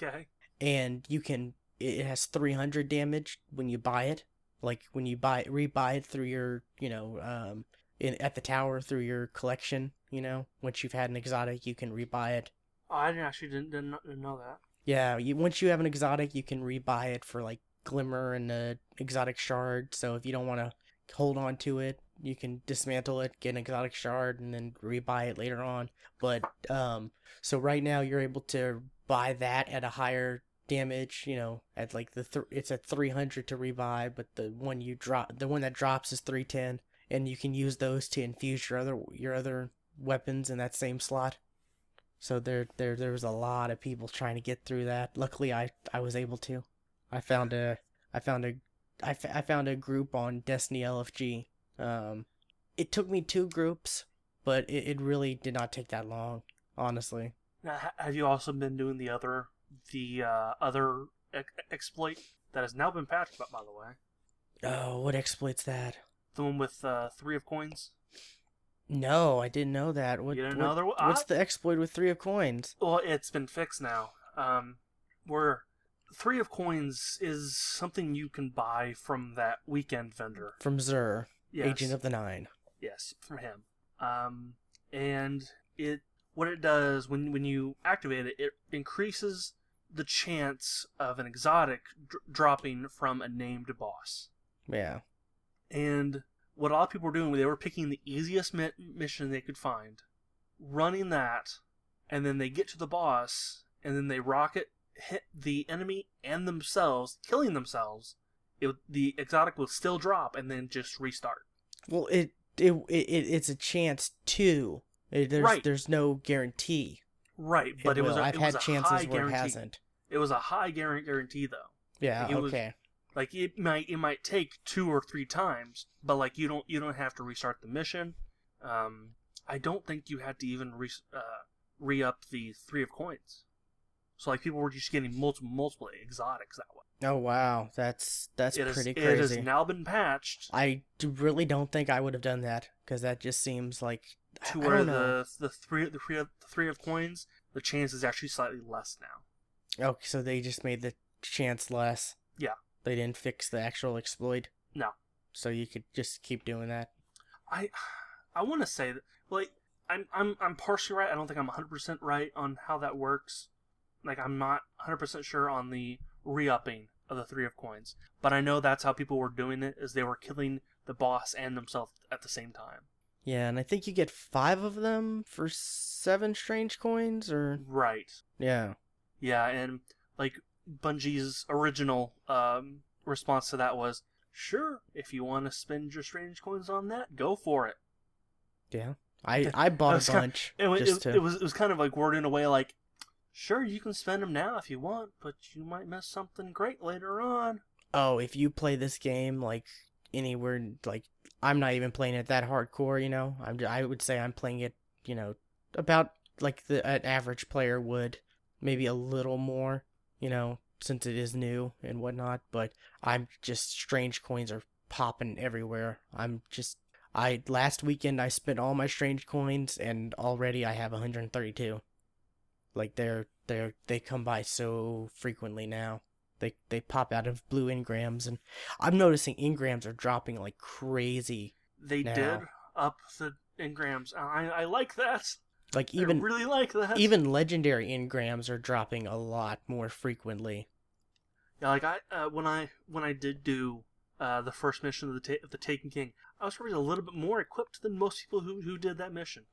Okay. and you can it has 300 damage when you buy it like when you buy rebuy it through your you know um in at the tower through your collection you know once you've had an exotic you can rebuy it I didn't actually didn't, didn't know that. yeah you once you have an exotic you can rebuy it for like glimmer and a exotic shard so if you don't want to hold on to it you can dismantle it get an exotic shard and then rebuy it later on but um so right now you're able to buy that at a higher damage. You know, at like the th- it's at 300 to revive, but the one you drop, the one that drops is 310, and you can use those to infuse your other your other weapons in that same slot. So there there there was a lot of people trying to get through that. Luckily, I I was able to. I found a I found a I, f- I found a group on Destiny LFG. Um, it took me two groups, but it, it really did not take that long, honestly. Now, have you also been doing the other the uh, other ex- exploit that has now been patched? By, the way, Oh, what exploits that? the one with uh, three of coins. No, I didn't know that. What, You didn't what- know there wa- what's the exploit with three of coins? Well, it's been fixed now. Um, where three of coins is something you can buy from that weekend vendor. From Xur, Yes. Agent of the Nine. Yes, from him. Um, and it what it does when when you activate it, it increases the chance of an exotic dr- dropping from a named boss. Yeah. And what a lot of people were doing, they were picking the easiest mi- mission they could find, running that, and then they get to the boss, and then they rocket hit the enemy and themselves, killing themselves. It, the exotic will still drop and then just restart. Well, it it, it it's a chance to. There's Right. there's no guarantee. Right, but it, was will. a, I've it had was chances high where it guarantee. hasn't. It was a high guarantee guarantee though. Yeah. Like, it was- okay. Like it might it might take two or three times, but like you don't you don't have to restart the mission. Um, I don't think you had to even re uh, re up the three of coins. So like people were just getting multiple multiple exotics that way. Oh wow, that's that's It is- pretty It has now been patched I really don't think I would have done that because that just seems like to I- I where know. the the three the three of, the three of coins the chance is actually slightly less now. Oh, so they just made the chance less. Yeah. They didn't fix the actual exploit. No. So you could just keep doing that. I I want to say that like I'm I'm I'm partially right. I don't think I'm 100% right on how that works. Like I'm not 100% sure on the re-upping of the 3 of coins. But I know that's how people were doing it is they were killing the boss and themselves at the same time. Yeah, and I think you get five of them for seven strange coins, or Right. yeah. Yeah, and like Bungie's original um response to that was, "Sure, if you want to spend your strange coins on that, go for it." Yeah. I I bought a bunch It, wa- just it, to. it was it was kind of like worded in a way like, sure, you can spend them now if you want, but you might miss something great later on. oh, if you play this game like anywhere, like I'm not even playing it that hardcore. You know, I'm I would say I'm playing it. You know, about like the an average player would, maybe a little more. You know, since it is new and whatnot. But I'm just strange coins are popping everywhere. I'm just I last weekend I spent all my strange coins and already I have 132. Like they're they're they come by so frequently now. They they pop out of blue engrams and I'm noticing engrams are dropping like crazy. They Now. did up the engrams. I I like that. Like I even really like that. even legendary engrams are dropping a lot more frequently. yeah, like I uh, when I when I did do uh, the first mission of the ta- of the Taken King, I was probably a little bit more equipped than most people who who did that mission.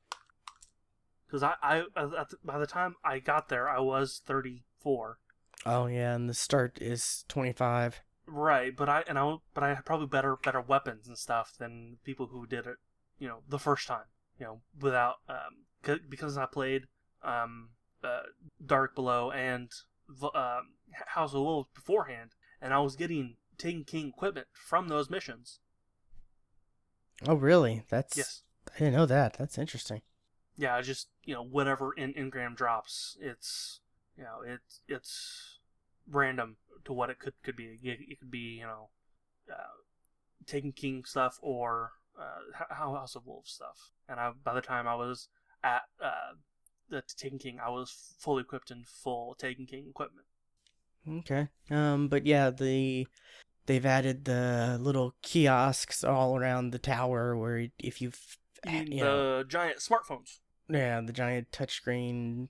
Because I I at the, by the time I got there, I was thirty four. Oh yeah, and the start is 25. Right, but I and I but I had probably better better weapons and stuff than people who did it, you know, the first time. You know, without um c- because I played um uh, Dark Below and um, House of Wolves beforehand, and I was getting Taken King equipment from those missions. Oh really? That's Yes, I didn't know that. That's interesting. Yeah, just you know whatever in engram drops, it's you know it's it's random to what it could could be. It, it could be you know uh, Taken King stuff or uh, House of Wolves stuff. And I by the time I was at uh, the Taken King, I was fully equipped in full Taken King equipment. Okay. Um, but yeah, the they've added the little kiosks all around the tower where if you've You you know, the giant smartphones? Yeah, the giant touchscreen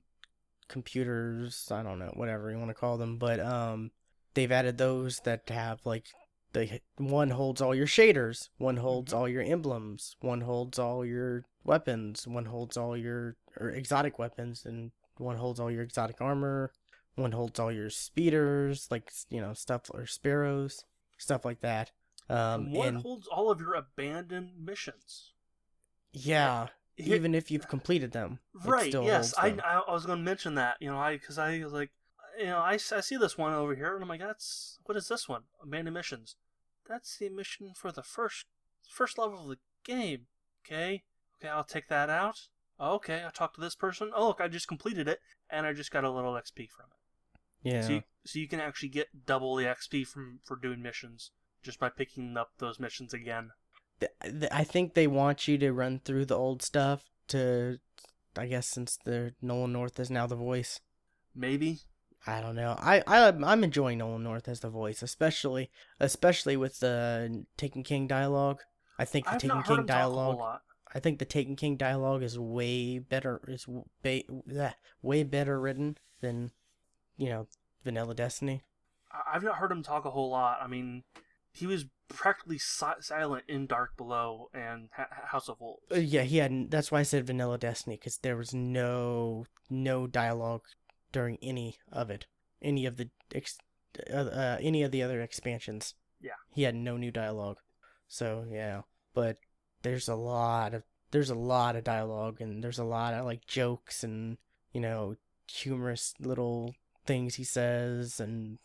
computers, I don't know, whatever you want to call them, but um they've added those that have like the one holds all your shaders, one holds Mhm. all your emblems, one holds all your weapons, one holds all your or exotic weapons and one holds all your exotic armor, One holds all your speeders, like you know stuff or sparrows, stuff like that. Um, one and holds all of your abandoned missions. yeah, even if you've completed them, right? still Yes, I, them. I I was going to mention that. You know, I because I was like, you know, I, I see this one over here, and I'm like, that's what is this one? Abandoned missions. That's the mission for the first first level of the game. Okay, okay, I'll take that out. Okay, I talked to this person. Oh, look, I just completed it, and I just got a little XP from it. yeah. So you, so you can actually get double the XP from for doing missions just by picking up those missions again. I think they want you to run through the old stuff to, I guess, since the Nolan North is now the voice. Maybe. I don't know. I, I I'm enjoying Nolan North as the voice, especially especially with the Taken King dialogue. I think the I've Taken King him talk a whole dialogue. lot. I think the Taken King dialogue is way better. Is way way better written than you know Vanilla Destiny. I've not heard him talk a whole lot. I mean, he was practically si- silent in Dark Below and ha- House of Wolves. Uh, yeah, he had. That's why I said Vanilla Destiny because there was no no dialogue during any of it, any of the ex, uh, uh, any of the other expansions. Yeah. he had no new dialogue. So yeah, but there's a lot of there's a lot of dialogue and there's a lot of like jokes and you know humorous little things he says and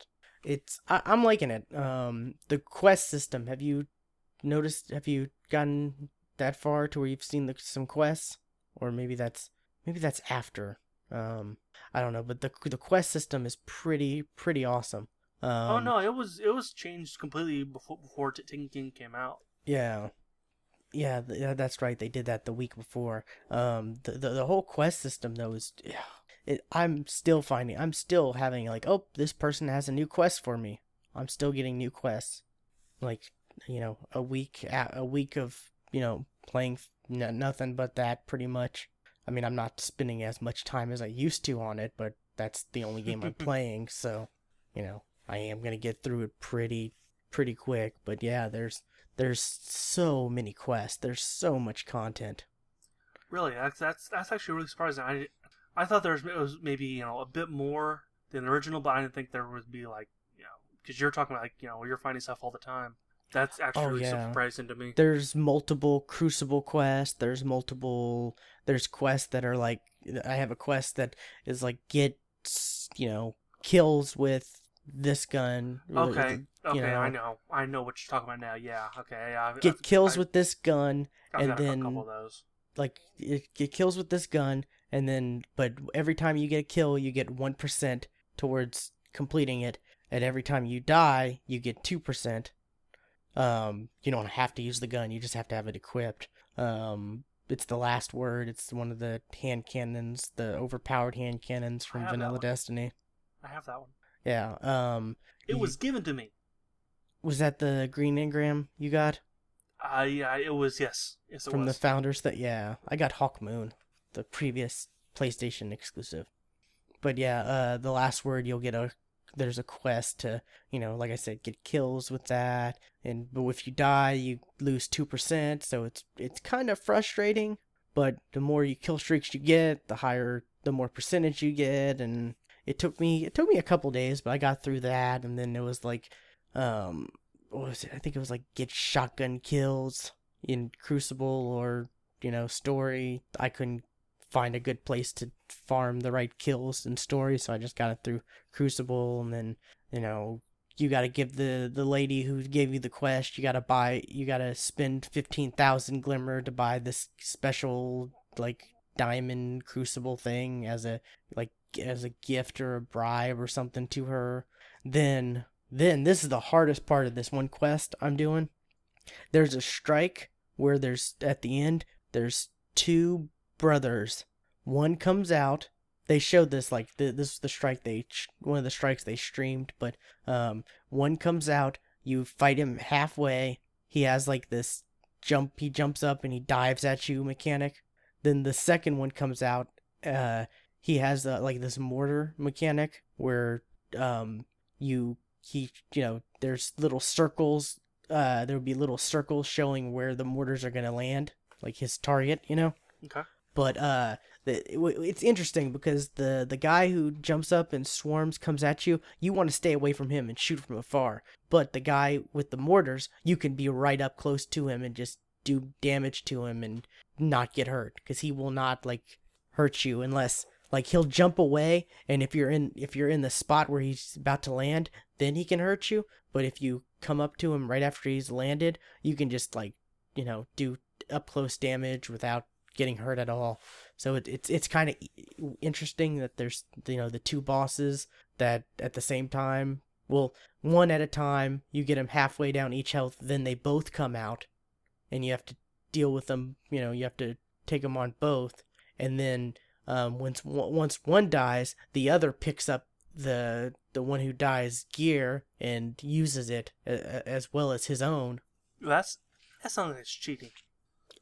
it's I, I'm liking it. Um, the quest system. Have you noticed? Have you gotten that far to where you've seen the, some quests, or maybe that's maybe that's after. Um, I don't know, but the the quest system is pretty pretty awesome. Um, oh no, it was it was changed completely before before T- Taken King came out. Yeah. Yeah, th- that's right. They did that the week before. Um, the the, the whole quest system though is, yeah, it, I'm still finding, I'm still having like, oh, this person has a new quest for me. I'm still getting new quests, like you know, a week a, week of you know playing n- nothing but that pretty much. I mean, I'm not spending as much time as I used to on it, but that's the only game I'm playing, so you know, I am gonna get through it pretty pretty quick. But yeah, there's there's so many quests. There's so much content. Really, that's that's that's actually really surprising. I I thought there was, it was maybe you know a bit more than the original, but I didn't think there would be like you know because you're talking about like you know you're finding stuff all the time. That's actually Oh, yeah. surprising to me. There's multiple crucible quests. There's multiple there's quests that are like I have a quest that is like get you know kills with this gun. Okay, okay, know, I know, I know what you're talking about now. Yeah, okay. I've, Get kills I- with this gun I've and got a then- couple of those. like it kills with this gun and then but every time you get a kill you get 1% towards completing it and every time you die you get 2% um you don't have to use the gun you just have to have it equipped um it's the last word it's one of the hand cannons the overpowered hand cannons from vanilla destiny I have that one. yeah um It You- was given to me. was that the green engram you got Uh, yeah, it was. Yes, yes, it from was. the founders that yeah i got Hawkmoon the previous playstation exclusive. But yeah uh the last word you'll get a there's a quest to you know like i said get kills with that. And but if you die you lose 2% so it's it's kind of frustrating but the more you kill streaks you get the higher the more percentage you get. And it took me it took me a couple days but i got through that. And then it was like um what was it? I think it was like get shotgun kills in crucible or you know story. I couldn't find a good place to farm the right kills and story so i just got it through crucible and then you know you got to give the the lady who gave you the quest you got to buy you got to spend 15,000 glimmer to buy this special like diamond crucible thing as a like as a gift or a bribe or something to her. Then then this is the hardest part of this one quest I'm doing. There's a strike where there's at the end there's two brothers. One comes out. They showed this like the, this is the strike they one of the strikes they streamed but um one comes out. You fight him halfway. He has like this jump he jumps up and he dives at you mechanic. Then the second one comes out uh he has uh, like this mortar mechanic where um you he you know there's little circles uh there would be little circles showing where the mortars are going to land like his target you know? Okay. But uh, it's interesting because the the guy who jumps up and swarms comes at you. You want to stay away from him and shoot from afar. But the guy with the mortars, you can be right up close to him and just do damage to him and not get hurt because he will not like hurt you unless like he'll jump away and if you're in if you're in the spot where he's about to land then he can hurt you but if you come up to him right after he's landed you can just like you know do up close damage without getting hurt at all so it, it's it's kind of interesting that there's you know the two bosses that at the same time well one at a time you get them halfway down each health then they both come out and you have to deal with them you know you have to take them on both and then um, once once one dies, the other picks up the the one who dies gear and uses it as well as his own. That's that's something that's cheating.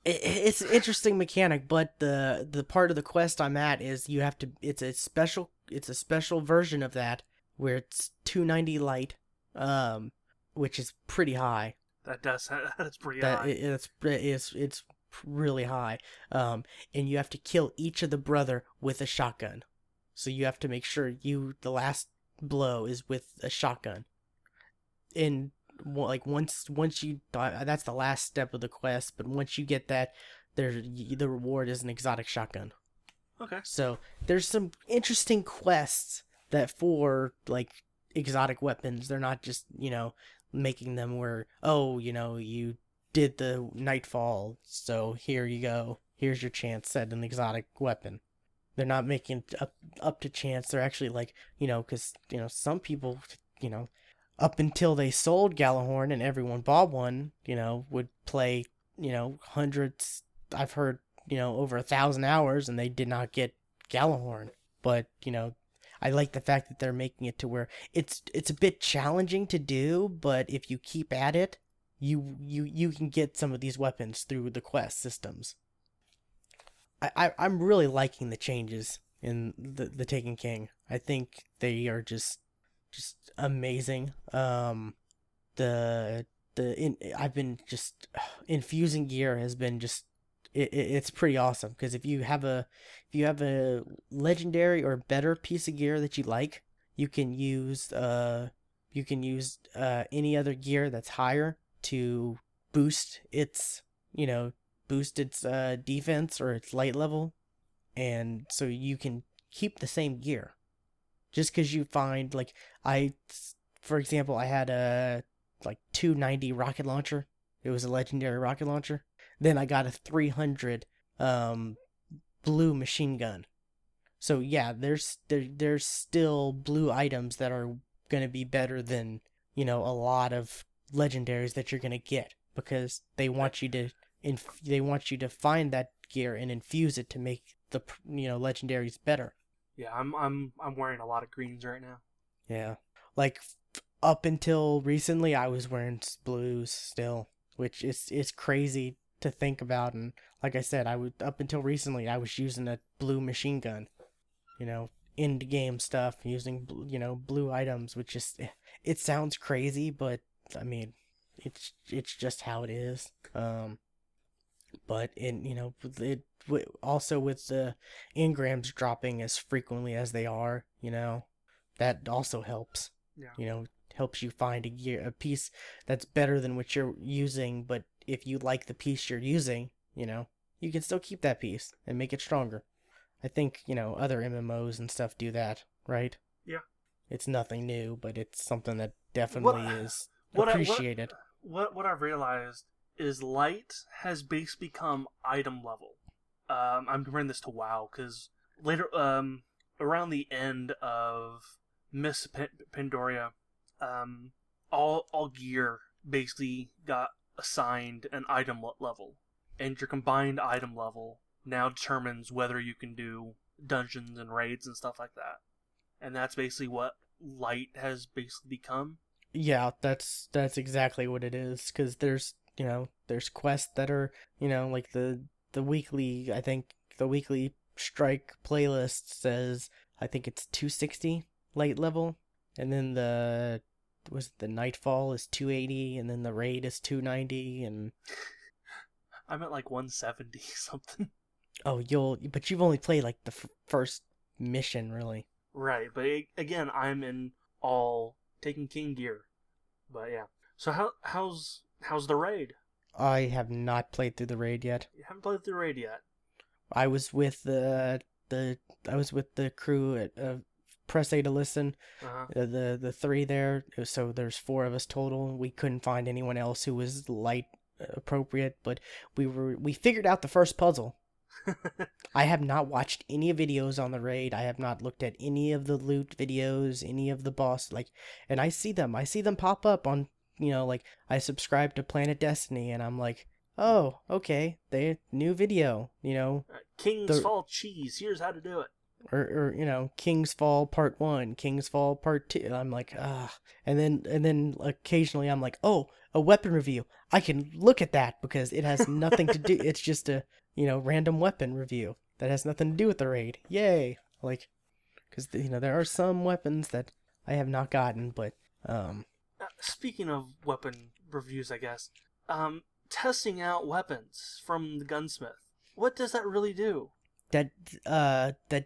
It, it's an interesting mechanic, but the the part of the quest I'm at is you have to. It's a special. It's a special version of that where it's 290 light, um, which is pretty high. That does that's pretty that high. it- it's it's it's really high um and you have to kill each of the brother with a shotgun so you have to make sure you the last blow is with a shotgun and like once once you uh, that's the last step of the quest but once you get that there the reward is an exotic shotgun okay. so there's some interesting quests that for like exotic weapons. They're not just, you know, making them where, oh, you know, you did the nightfall, so here you go. Here's your chance at an exotic weapon. They're not making up up to chance. They're actually like, you know, because you know some people, you know, up until they sold Gjallarhorn and everyone bought one, you know, would play, you know, hundreds. I've heard, you know, over a thousand hours, and they did not get Gjallarhorn. But you know, I like the fact that they're making it to where it's it's a bit challenging to do, but if you keep at it, you you you can get some of these weapons through the quest systems. I, I I'm really liking the changes in the the Taken King. I think they are just just amazing. Um, the the in, I've been just infusing gear has been just it, it, it's pretty awesome. Because if you have a if you have a legendary or better piece of gear that you like, you can use uh you can use uh any other gear that's higher to boost its you know boost its uh defense or its light level. And so you can keep the same gear just because you find like i for example i had a like 290 rocket launcher. It was a legendary rocket launcher. Then i got a 300 um blue machine gun. So yeah there's there, there's still blue items that are going to be better than you know a lot of legendaries that you're going to get because they want you to inf- they want you to find that gear and infuse it to make the you know legendaries better Yeah, I'm I'm I'm wearing a lot of greens right now. yeah. Like up until recently i was wearing blues still which is is crazy to think about. And like i said i would up until recently i was using a blue machine gun you know end game stuff using you know blue items which is it sounds crazy but i mean it's it's just how it is. Um but in you know it also with the engrams dropping as frequently as they are you know that also helps Yeah. you know helps you find a gear a piece that's better than what you're using but if you like the piece you're using you know you can still keep that piece and make it stronger i think you know other mmos and stuff do that right Yeah. it's nothing new but it's something that definitely is what I- what- appreciated What what I've realized is light has basically become item level. Um, I'm comparing this to WoW because later, um, around the end of Miss Pandaria, um, all all gear basically got assigned an item level, and your combined item level now determines whether you can do dungeons and raids and stuff like that. And that's basically what light has basically become. Yeah, that's that's exactly what it is. Because there's you know there's quests that are you know like the the weekly I think the weekly strike playlist says I think it's 260 light level, and then the was it the nightfall is 280, and then the raid is 290, and I'm at like 170 something. Oh, you'll but you've only played like the f- first mission, really. Right, but again, I'm in all Taken King gear. But yeah. So how how's how's the raid? I have not played through the raid yet. You haven't played through the raid yet. I was with the the I was with the crew at uh, Press A to listen. Uh-huh. Uh, the the three there. So there's four of us total. We couldn't find anyone else who was light uh, appropriate, but we were we figured out the first puzzle. I have not watched any videos on the raid. I have not looked at any of the loot videos, any of the boss like and I see them. I see them pop up on, you know, like I subscribe to Planet Destiny and I'm like, "Oh, okay. They new video, you know, Uh, King's The- Fall cheese. Here's how to do it. or, or you know King's Fall Part One, King's Fall Part Two. I'm like, ah, and then and then occasionally I'm like, oh, a weapon review. I can look at that because it has nothing to do. It's just a you know random weapon review that has nothing to do with the raid. Yay! Like, because you know there are some weapons that I have not gotten, but um, speaking of weapon reviews, I guess, um, testing out weapons from the gunsmith. What does that really do? that uh that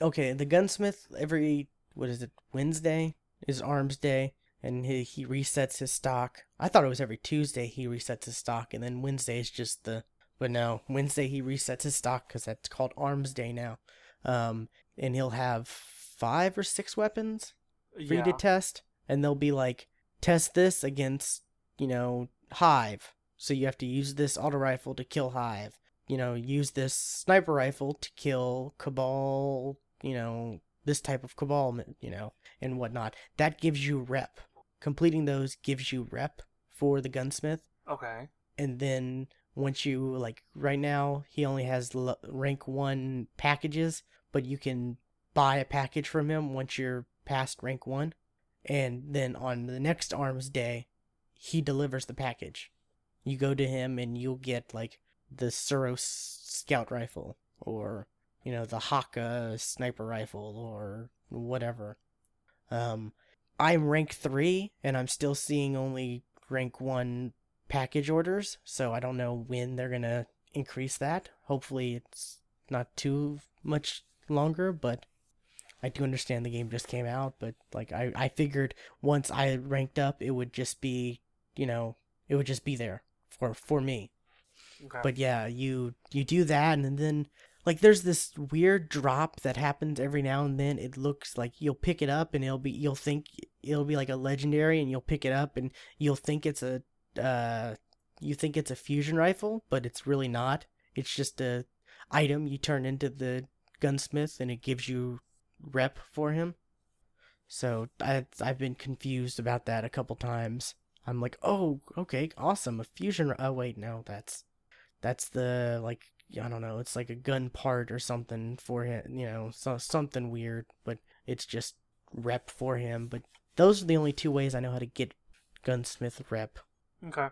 okay the gunsmith every what is it wednesday is arms day and he, he resets his stock i thought it was every tuesday he resets his stock and then wednesday is just the but no wednesday he resets his stock because that's called arms day now um and he'll have five or six weapons for you to test and they'll be like test this against you know hive. So you have to use this auto rifle to kill hive. You know use this sniper rifle to kill cabal you know this type of cabal you know and whatnot. That gives you rep. Completing those gives you rep for the gunsmith. Okay. and then once you like right now he only has l- rank 1 packages but you can buy a package from him once you're past rank 1 and then on the next arms day he delivers the package you go to him and you'll get like the Suros scout rifle or you know the Hakke sniper rifle or whatever um I'm rank 3 and I'm still seeing only rank 1 package orders, so I don't know when they're to increase that. Hopefully it's not too much longer, but I do understand the game just came out, but like I I figured once I ranked up it would just be, you know, it would just be there for for me. Okay. But yeah, you you do that and then like there's this weird drop that happens every now and then. It looks like you'll pick it up and it'll be you'll think it'll be like a legendary and you'll pick it up and you'll think it's a uh you think it's a fusion rifle, but it's really not. It's just a item you turn into the gunsmith and it gives you rep for him. So I I've been confused about that a couple times. I'm like, "Oh, okay, awesome. A fusion Oh wait, no, that's that's the like I don't know, it's like a gun part or something for him, you know, so something weird, but it's just rep for him. But those are the only two ways I know how to get gunsmith rep. okay.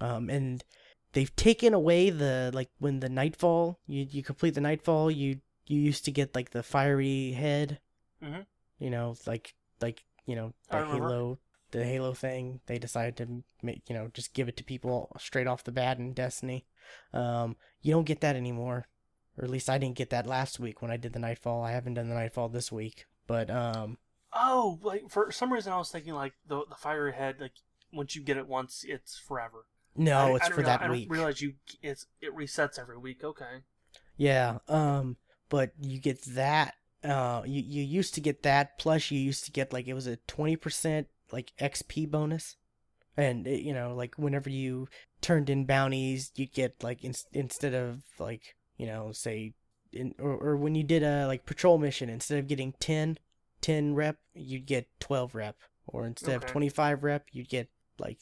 Um, and they've taken away the like when the nightfall you you complete the nightfall you you used to get like the fiery head, Mhm. you know, like like you know the. Halo the Halo thing. They decided to make you know just give it to people straight off the bat in Destiny. Um, you don't get that anymore, or at least I didn't get that last week when I did the nightfall. I haven't done the nightfall this week, but um, Oh, like for some reason I was thinking like the the fiery head like once you get it once it's forever. no, I- it's I for reali- that week. didn't realize you it's it resets every week. Okay. Yeah, um, but you get that. Uh, you you used to get that. Plus, you used to get like it was a twenty percent like XP bonus, and it, you know like whenever you turned in bounties, you get like in, instead of like you know say in or, or when you did a like patrol mission instead of getting 10, 10 rep, you'd get twelve rep, or instead of twenty five rep, you'd get like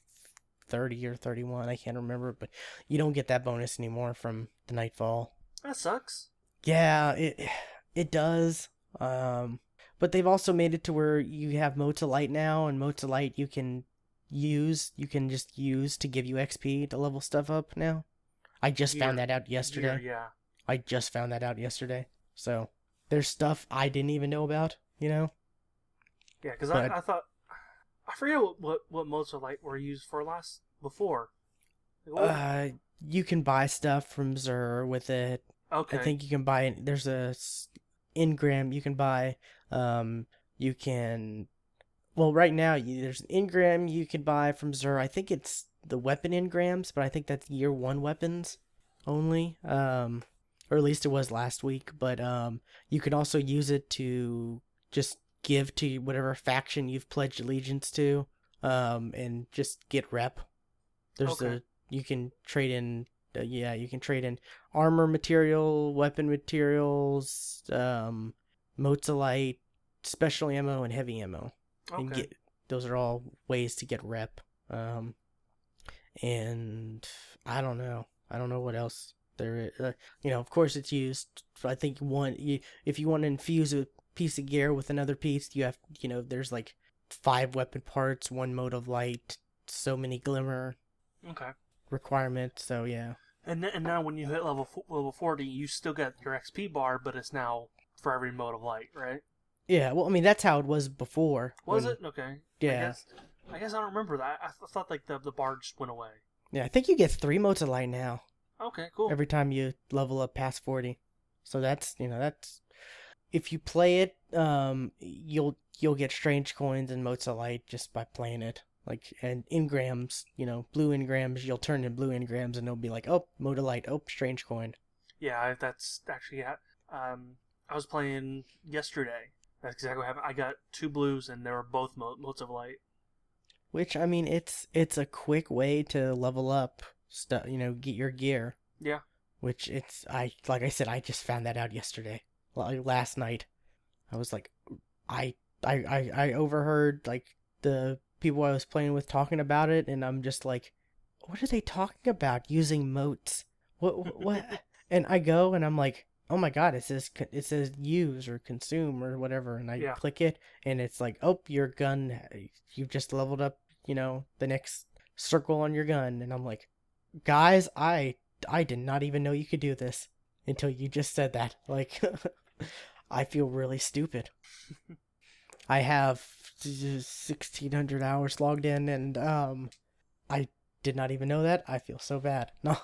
30 or 31 i can't remember but you don't get that bonus anymore from the nightfall That sucks. Yeah, it it does. Um, but they've also made it to where you have Mode to Light now, and Mode to Light you can use, you can just use to give you XP to level stuff up now. I just found that out yesterday. Yeah. yeah. I just found that out yesterday. So there's stuff I didn't even know about. You know? Yeah, because I, I thought I forget what what, what motes of light were used for last before. Like, Uh, you can buy stuff from Xur with it. Okay. I think you can buy. There's a engram you can buy. Um, you can. Well, right now you, there's an engram you can buy from Xur. I think it's the weapon engrams, but I think that's year one weapons only. Um, or at least it was last week. But um, you can also use it to just give to whatever faction you've pledged allegiance to. Um, and just get rep. There's Okay. a you can trade in. Uh, yeah, you can trade in armor material, weapon materials, um, Mozilite, special ammo, and heavy ammo. And okay. get those are all ways to get rep. Um, and I don't know. I don't know what else there is. Uh, you know, of course, it's used. I think one you if you want to infuse a piece of gear with another piece, you have you know there's like five weapon parts, one mote of light, so many glimmer okay. Requirements. So yeah. And and now when you hit level level forty, you still get your XP bar, but it's now for every mote of light, right? Yeah, well, I mean that's how it was before. Was when- it okay? I Yeah. guess, I guess I don't remember that. I, th- thought like the the bar just went away. Yeah, I think you get three motes of light now Okay, cool. every time you level up past forty. So that's you know that's if you play it, um, you'll you'll get strange coins and motes of light just by playing it. Like and engrams, you know, blue engrams, you'll turn in blue engrams and they'll be like, oh, mode light, oh, strange coin. Yeah, that's actually ha- um I was playing yesterday. That's exactly what happened. I got two blues, and they were both mo- motes of light. Which I mean, it's it's a quick way to level up stuff. You know, get your gear. Yeah. Which it's I like I said, I just found that out yesterday, like last night. I was like, I I I, I overheard like the people I was playing with talking about it, and I'm just like, what are they talking about using motes? What what? and I go and I'm like. Oh my god! It says it says use or consume or whatever, and I Yeah. click it, and it's like, oh, your gun, you've just leveled up, you know, the next circle on your gun, and I'm like, guys, I I did not even know you could do this until you just said that. Like, I feel really stupid. I have 1600 hours logged in, and um, I did not even know that. I feel so bad. No.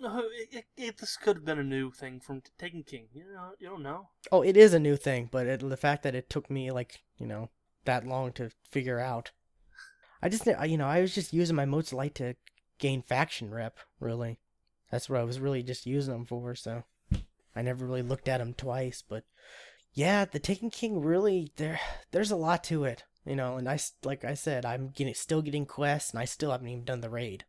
No, it, it, it, this could have been a new thing from Taken King. You know, you don't know. Oh, it is a new thing, but it, the fact that it took me like you know that long to figure out, I just you know I was just using my motes light to gain faction rep. Really, that's what I was really just using them for. So I never really looked at them twice. But yeah, the Taken King really there there's a lot to it, you know. And I like I said, I'm getting still getting quests, and I still haven't even done the raid.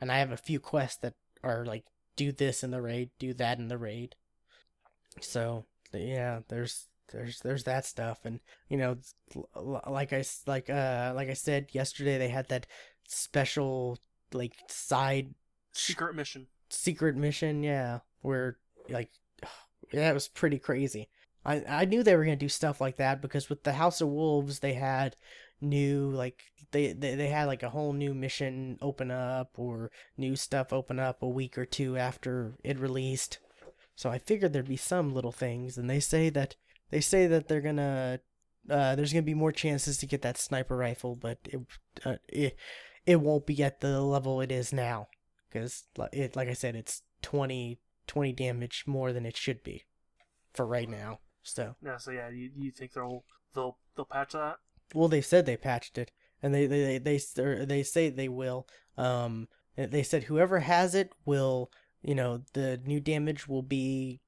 And I have a few quests that are like do this in the raid, do that in the raid. So yeah, there's there's there's that stuff, and you know, like I like uh like I said yesterday, they had that special like side Secret mission. secret mission, yeah, where like yeah, it was pretty crazy. I I knew they were gonna do stuff like that because with the House of Wolves, they had new like they, they they had like a whole new mission open up or new stuff open up a week or two after it released. So I figured there'd be some little things, and they say that they say that they're gonna uh, there's gonna be more chances to get that sniper rifle, but it uh, it it won't be at the level it is now because it like I said, it's 20, 20 damage more than it should be for right now. So Yeah. So yeah, you, you think they'll they'll they'll patch that? well, they said they patched it, and they they they they, they say they will. Um, they said whoever has it will, you know, the new damage will be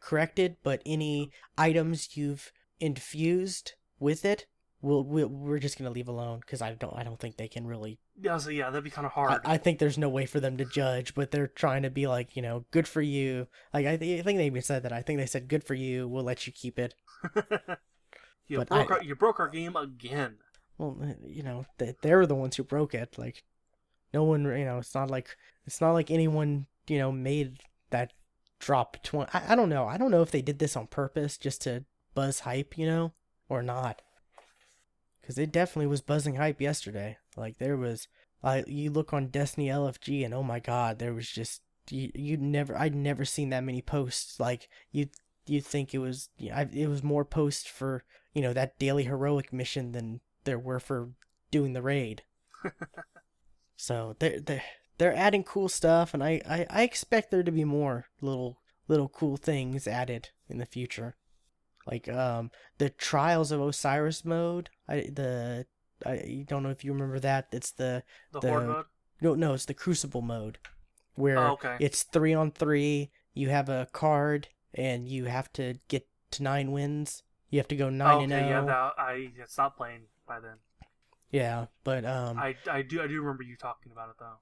corrected, but any items you've infused with it, will we'll, we're just gonna leave alone because I don't I don't think they can really. Yeah. So yeah, that'd be kind of hard. I think there's no way for them to judge, but they're trying to be like, you know, good for you. Like I, th- I think they even said that. I think they said good for you. We'll let you keep it. you but broke I- our, you broke our game again. well uh, you know they, they're the ones who broke it like no one you know it's not like it's not like anyone you know made that drop 20 I, I don't know i don't know if they did this on purpose just to buzz hype you know or not because it definitely was buzzing hype yesterday like there was like you look on destiny lfg and oh my god there was just you you never i'd never seen that many posts like you you think it was I, it was more posts for you know that daily heroic mission than there were for doing the raid. so they're they're they're adding cool stuff, and I, I I expect there to be more little little cool things added in the future, like um the Trials of Osiris mode. I the I don't know if you remember that. It's the The, The- horde mode. no no it's the Crucible mode, where Oh, okay. it's three on three. You have a card and you have to get to nine wins. You have to go nine Oh, and okay, yeah, that, I stopped playing by then. Yeah, but um, I, I do I do remember you talking about it though.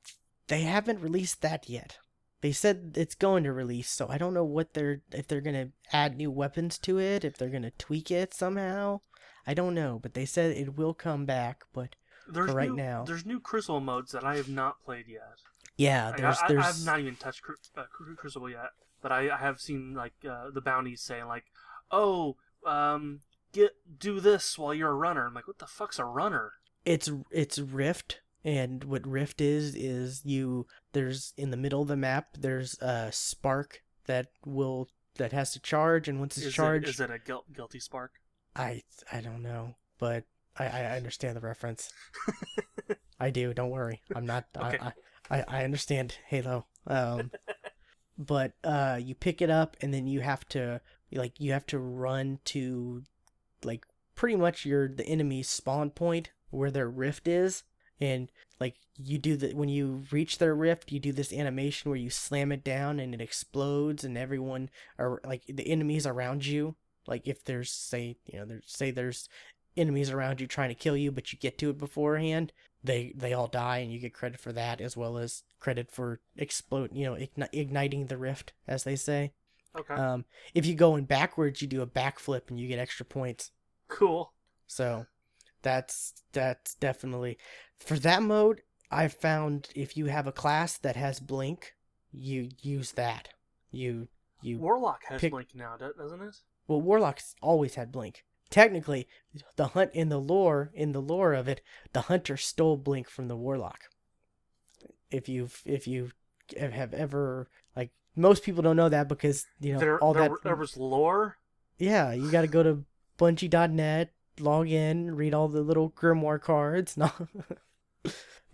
they haven't released that yet. They said it's going to release, so I don't know what they're if they're gonna add new weapons to it, if they're gonna tweak it somehow. I don't know, but they said it will come back. But There's For right new, now. there's new Crucible modes that I have not played yet. yeah, there's I, I, there's I've not even touched Cru- uh, Cru- Crucible yet, but I, I have seen like uh, the bounties saying like, "Oh, um, get do this while you're a runner." I'm like, "What the fuck's a runner?" it's it's Rift, and what Rift is is you there's in the middle of the map there's a spark that will that has to charge, and once it's Is charged, it, is it a guil- guilty spark? I I don't know, but I I understand the reference. I do. Don't worry. I'm not. Okay. I, I I understand Halo. Um, but uh, you pick it up and then you have to like you have to run to like pretty much your the enemy's spawn point where their rift is, and like you do the when you reach their rift, you do this animation where you slam it down and it explodes, and everyone or like the enemies around you like if there's say you know there's say there's enemies around you trying to kill you but you get to it beforehand they they all die and you get credit for that as well as credit for explode you know igni- igniting the rift as they say Okay, um if you go in backwards you do a backflip and you get extra points cool. so that's that's definitely for that mode i found if you have a class that has blink you use that you you Warlock has pick- blink now, doesn't it? Well, Warlock's always had Blink. Technically, the hunt in the lore, in the lore of it, the hunter stole Blink from the Warlock. If you've, if you have ever like, most people don't know that because you know there, all there, that. there was lore. Yeah, you got to go to Bungie.net, log in, read all the little grimoire cards. No.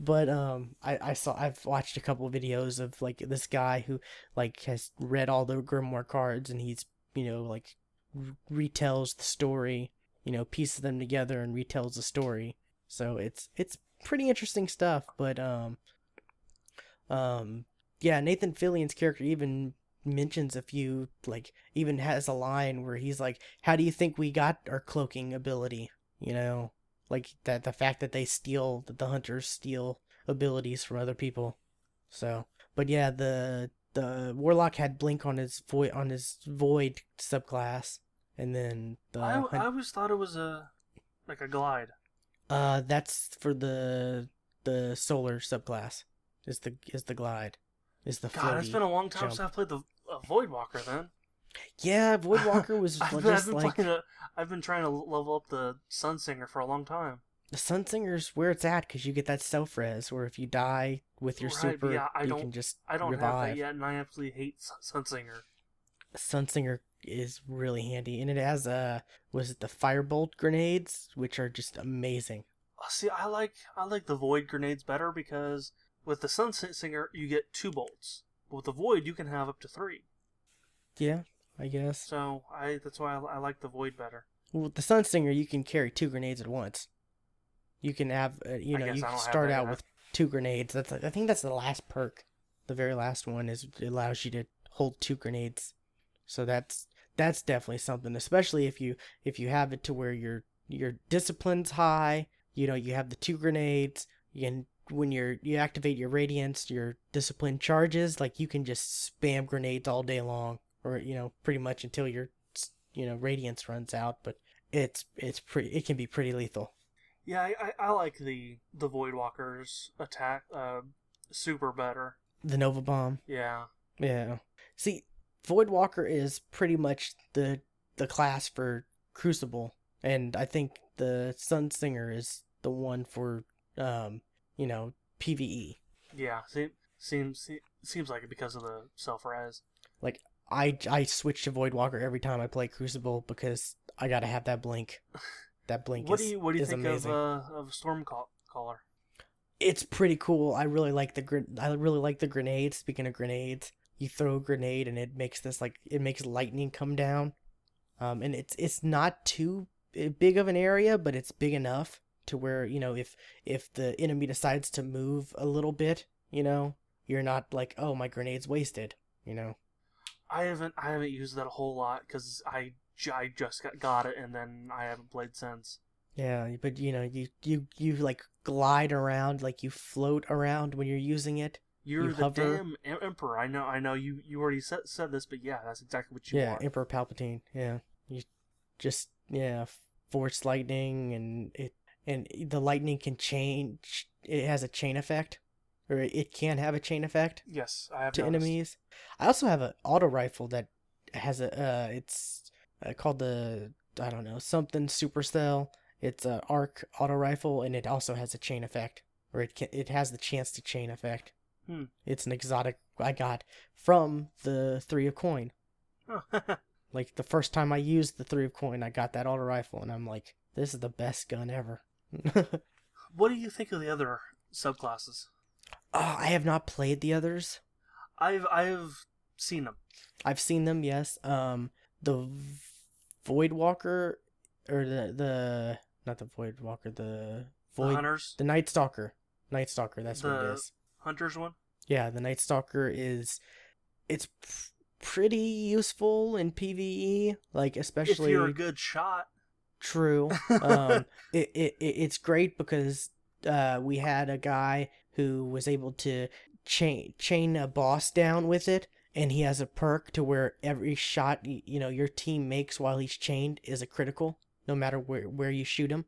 but um I, I saw I've watched a couple of videos of like this guy who like has read all the grimoire cards and he's you know like retells the story, you know, pieces them together and retells the story. So it's it's pretty interesting stuff, but um um yeah, Nathan Fillion's character even mentions a few like even has a line where he's like how do you think we got our cloaking ability? You know like that the fact that they steal that the hunters steal abilities from other people. So but yeah the the warlock had blink on his void on his void subclass and then the I, hunt- I always thought it was a like a glide. uh that's for the the solar subclass is the is the glide is the God, it's floaty been a long time jump. since I've played the uh, Voidwalker. Then yeah voidwalker was I've, been, I've just been like playing a, I've been trying to level up the Sunsinger for a long time. the Sunsinger's where it's at because you get that self res, where if you die with your Right, super, yeah, I you don't- can just I don't have revive. that yet, and I absolutely hate Sun- Sunsinger. Sunsinger is really handy, and it has uh, was it the firebolt grenades, which are just amazing. See, I like I like the Void grenades better because with the Sunsinger you get two bolts. But with the Void you can have up to three. Yeah, I guess. So I that's why I, I like the Void better. Well, with the Sunsinger, you can carry two grenades at once. You can have, uh, you I know, you can start out with two grenades. That's I think that's the last perk. The very last one is it allows you to hold two grenades. So that's that's definitely something, especially if you if you have it to where your your discipline's high. You know, you have the two grenades. You can when you're you activate your radiance, your discipline charges. Like you can just spam grenades all day long, or you know, pretty much until your you know radiance runs out. But it's it's pretty it can be pretty lethal. Yeah, I, I, I like the the void walkers attack uh, super better. The Nova Bomb. Yeah. Yeah. See, Voidwalker is pretty much the the class for Crucible, and I think the Sunsinger is the one for um, you know, PvE. Yeah, se- seems seems like it because of the self res. Like I I switch to Voidwalker every time I play Crucible because I gotta have that blink. That blink What is, do you what do you think amazing. of uh, of Stormcaller? it's pretty cool. I really like the I really like the grenades. Speaking of grenades, you throw a grenade and it makes this like it makes lightning come down. Um, and it's it's not too big of an area, but it's big enough to where you know if if the enemy decides to move a little bit, you know, you're not like oh my grenade's wasted, you know. I haven't I haven't used that a whole lot because I, I just got, got it and then I haven't played since. Yeah, but you know you you you like glide around like you float around when you're using it. You're You the hover. damn em- emperor. I know. I know. You you already said said this, but yeah, that's exactly what you want. yeah, are. Emperor Palpatine. Yeah, you just yeah force lightning and it and the lightning can change. It has a chain effect, or it can have a chain effect yes, I have to noticed. enemies. I also have an auto rifle that has a uh, it's uh, called the I don't know something supercell. It's a arc auto rifle, and it also has a chain effect, or it can it has the chance to chain effect. Hmm. It's an exotic I got from the three of coin. Huh. Like the first time I used the three of coin, I got that auto rifle, and I'm like, this is the best gun ever. what do you think of the other subclasses? oh, I have not played the others. I've I've seen them. I've seen them, yes. Um, the Void Walker, or the the not the Void Walker, the The Void, hunters, the Night Stalker, Night Stalker. That's what it is. Hunters one. Yeah, the Night Stalker is, it's pretty useful in PVE, like especially if you're a good shot. true. um, it, it, it it's great because uh, we had a guy who was able to chain chain a boss down with it, and he has a perk to where every shot you know your team makes while he's chained is a critical, no matter where where you shoot him.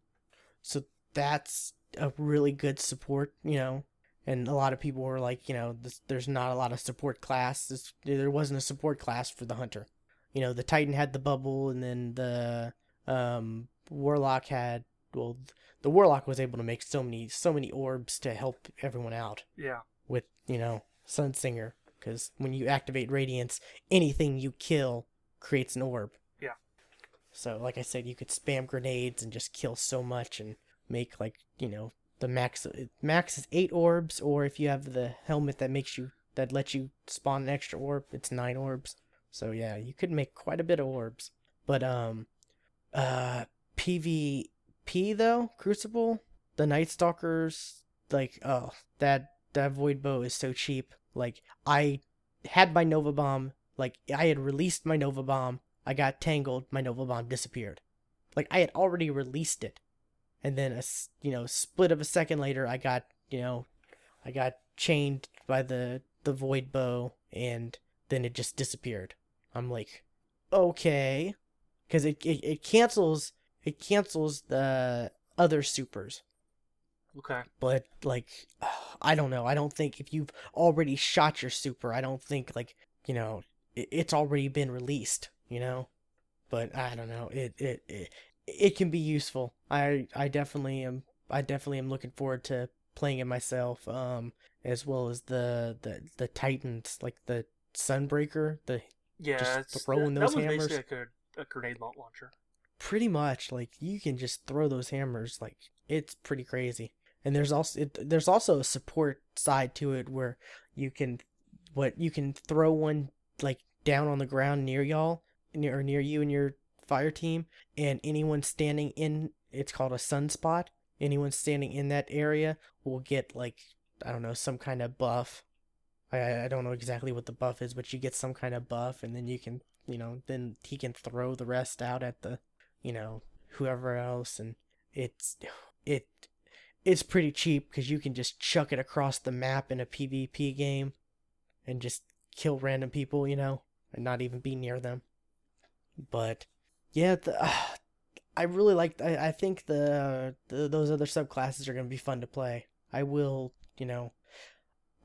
So that's a really good support, you know. And a lot of people were like, you know, this, there's not a lot of support class. This, there wasn't a support class for the hunter. You know, the Titan had the bubble, and then the um warlock had well the warlock was able to make so many so many orbs to help everyone out Yeah. with you know sunsinger because when you activate radiance anything you kill creates an orb Yeah. so like i said you could spam grenades and just kill so much and make like you know the max max is eight orbs or if you have the helmet that makes you that lets you spawn an extra orb it's nine orbs so yeah you could make quite a bit of orbs but um uh PvP though, Crucible, the Night Stalkers, like oh that that void bow is so cheap. Like I had my Nova Bomb, like I had released my Nova Bomb, I got tangled, my Nova Bomb disappeared. Like I had already released it. And then a you know, split of a second later I got, you know, I got chained by the the void bow and then it just disappeared. I'm like, okay, because it, it it cancels it cancels the other supers. Okay. But like, I don't know. I don't think if you've already shot your super, I don't think like you know it, it's already been released. You know, but I don't know. It it it, it can be useful. I I definitely am. I definitely am looking forward to playing it myself. Um, as well as the the the Titans, like the Sunbreaker, the Yeah. Just throwing that, those that was hammers. basically like a, a grenade launcher. pretty much like you can just throw those hammers like it's pretty crazy and there's also it, there's also a support side to it where you can what you can throw one like down on the ground near y'all near or near you and your fire team and anyone standing in it's called a sunspot. Anyone standing in that area will get like i don't know some kind of buff. I, I don't know exactly what the buff is but you get some kind of buff and then you can you know then he can throw the rest out at the you know whoever else. And it's it it's pretty cheap because you can just chuck it across the map in a pvp game and just kill random people you know and not even be near them. But yeah the, uh, i really like I, I think the, the those other subclasses are going to be fun to play. I will you know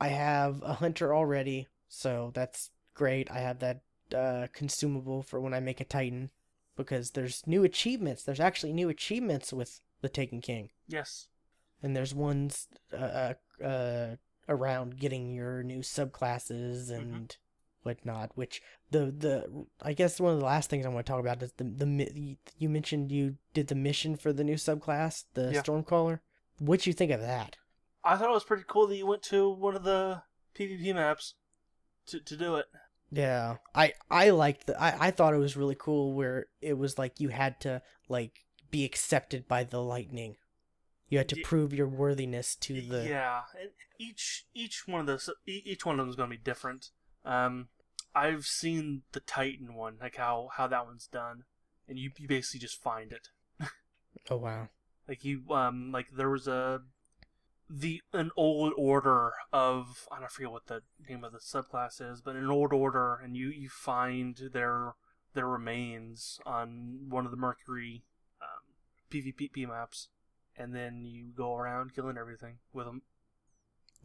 i have a hunter already so that's great. I have that uh, consumable for when i make a titan because there's new achievements. There's actually new achievements with the taken king. Yes. and there's ones uh, uh, uh, around getting your new subclasses and whatnot. Which the the I guess one of the last things I want to talk about is the the you mentioned you did the mission for the new subclass, the Yeah. Stormcaller. What you think of that? I thought it was pretty cool that you went to one of the PvP maps to to do it. Yeah, I I liked the I I thought it was really cool where it was like you had to like be accepted by the lightning. You had to prove your worthiness to the Yeah, and each each one of those each one of them is going to be different. Um, I've seen the Titan one, like how how that one's done, and you you basically just find it. Oh wow. Like you um like there was a the an old order of I don't forget what the name of the subclass is, but an old order, and you you find their their remains on one of the Mercury um, PvP maps, and then you go around killing everything with them.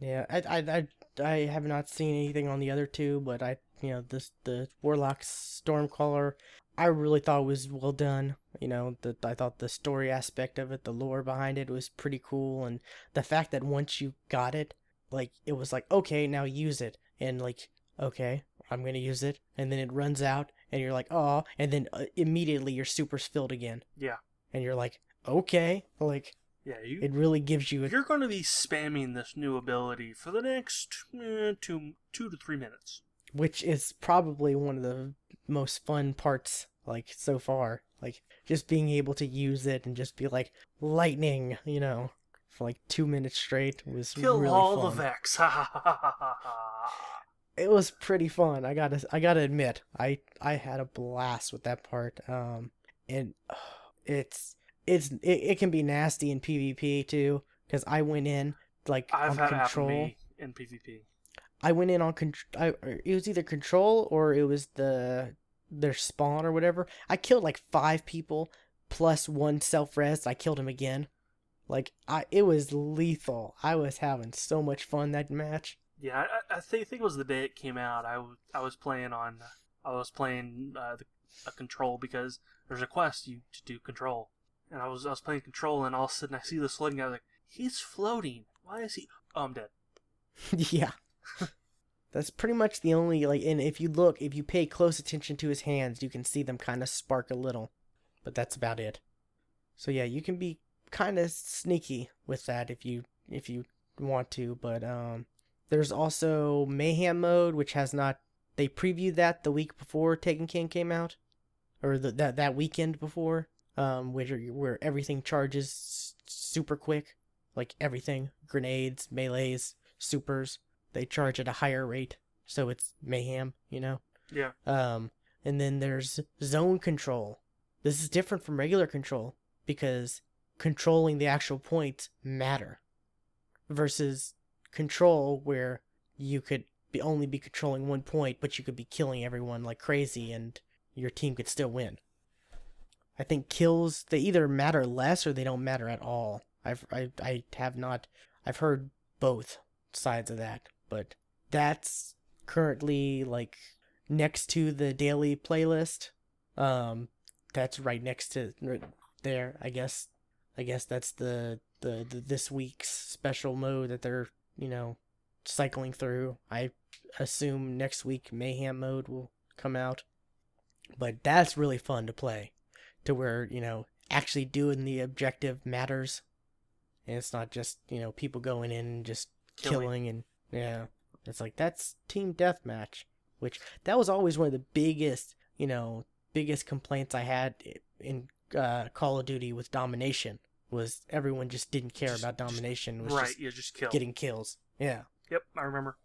Yeah, I, I, I, I have not seen anything on the other two, but I, you know, this the Warlock Stormcaller, I really thought was well done. You know, that I thought the story aspect of it, the lore behind it, was pretty cool, and the fact that once you got it, like it was like okay, now use it, and like okay, I'm gonna use it, and then it runs out, and you're like oh, and then uh, immediately your super's filled again, Yeah, and you're like okay, like yeah. You it really gives you a you're going to be spamming this new ability for the next eh, two two to three minutes. which is probably one of the most fun parts like so far like just being able to use it and just be like lightning you know for like two minutes straight was Kill really all fun. the Vex. It was pretty fun i gotta i gotta admit i i had a blast with that part um and uh, it's it's it, it can be nasty in pvp too because i went in like I've on had it happen to control in PvP. I went in on control. I it was either control or it was the their spawn or whatever. I killed like five people plus one self res. I killed him again. Like I, it was lethal. I was having so much fun that match. Yeah, I, I think, think it was the day it came out. I, w- I was playing on, I was playing uh, the, a control because there's a quest you to do control, and I was I was playing control, and all of a sudden I see this floating guy. I was like, he's floating. Why is he? Oh, I'm dead. yeah. That's pretty much the only like and if you look, if you pay close attention to his hands, you can see them kind of spark a little. But that's about it. So yeah, you can be kind of sneaky with that if you if you want to, but um there's also mayhem mode which has not they previewed that the week before Taken King came out or the, that that weekend before um where where everything charges super quick like everything grenades melees supers they charge at a higher rate so it's mayhem you know? Yeah, um and then there's zone control. This is different from regular control because controlling the actual points matter versus control where you could be only be controlling one point but you could be killing everyone like crazy and your team could still win i think kills they either matter less or they don't matter at all. I've i, I have not i've heard both sides of that but that's currently like next to the daily playlist. Um that's right next to right there i guess. I guess that's the the, the this week's special mode that they're you know cycling through. I assume next week mayhem mode will come out. But that's really fun to play to where you know actually doing the objective matters and it's not just you know people going in and just Killing. killing, and yeah it's like that's team deathmatch which that was always one of the biggest you know biggest complaints i had in uh, call of duty with domination was everyone just didn't care Just- about domination was right. just You just kill. getting kills yeah Yep, I remember.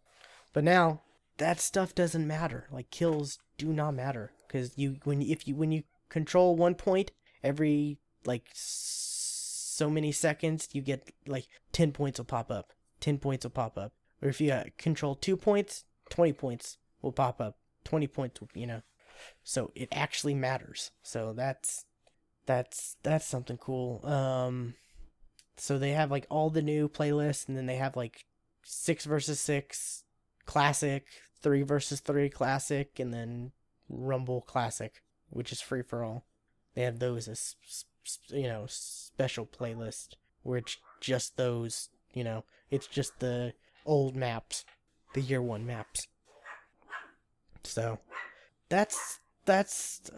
but now that stuff doesn't matter. Like kills do not matter because you when if you when you control one point every like so many seconds you get like 10 points will pop up 10 points will pop up. Or if you uh, control two points 20 points will pop up 20 points will, you know. So it actually matters. So that's that's that's something cool. Um so they have like all the new playlists and then they have like six versus six classic three versus three classic and then rumble classic which is free for all they have those as you know special playlist where it's just those you know it's just the old maps the year one maps. So that's that's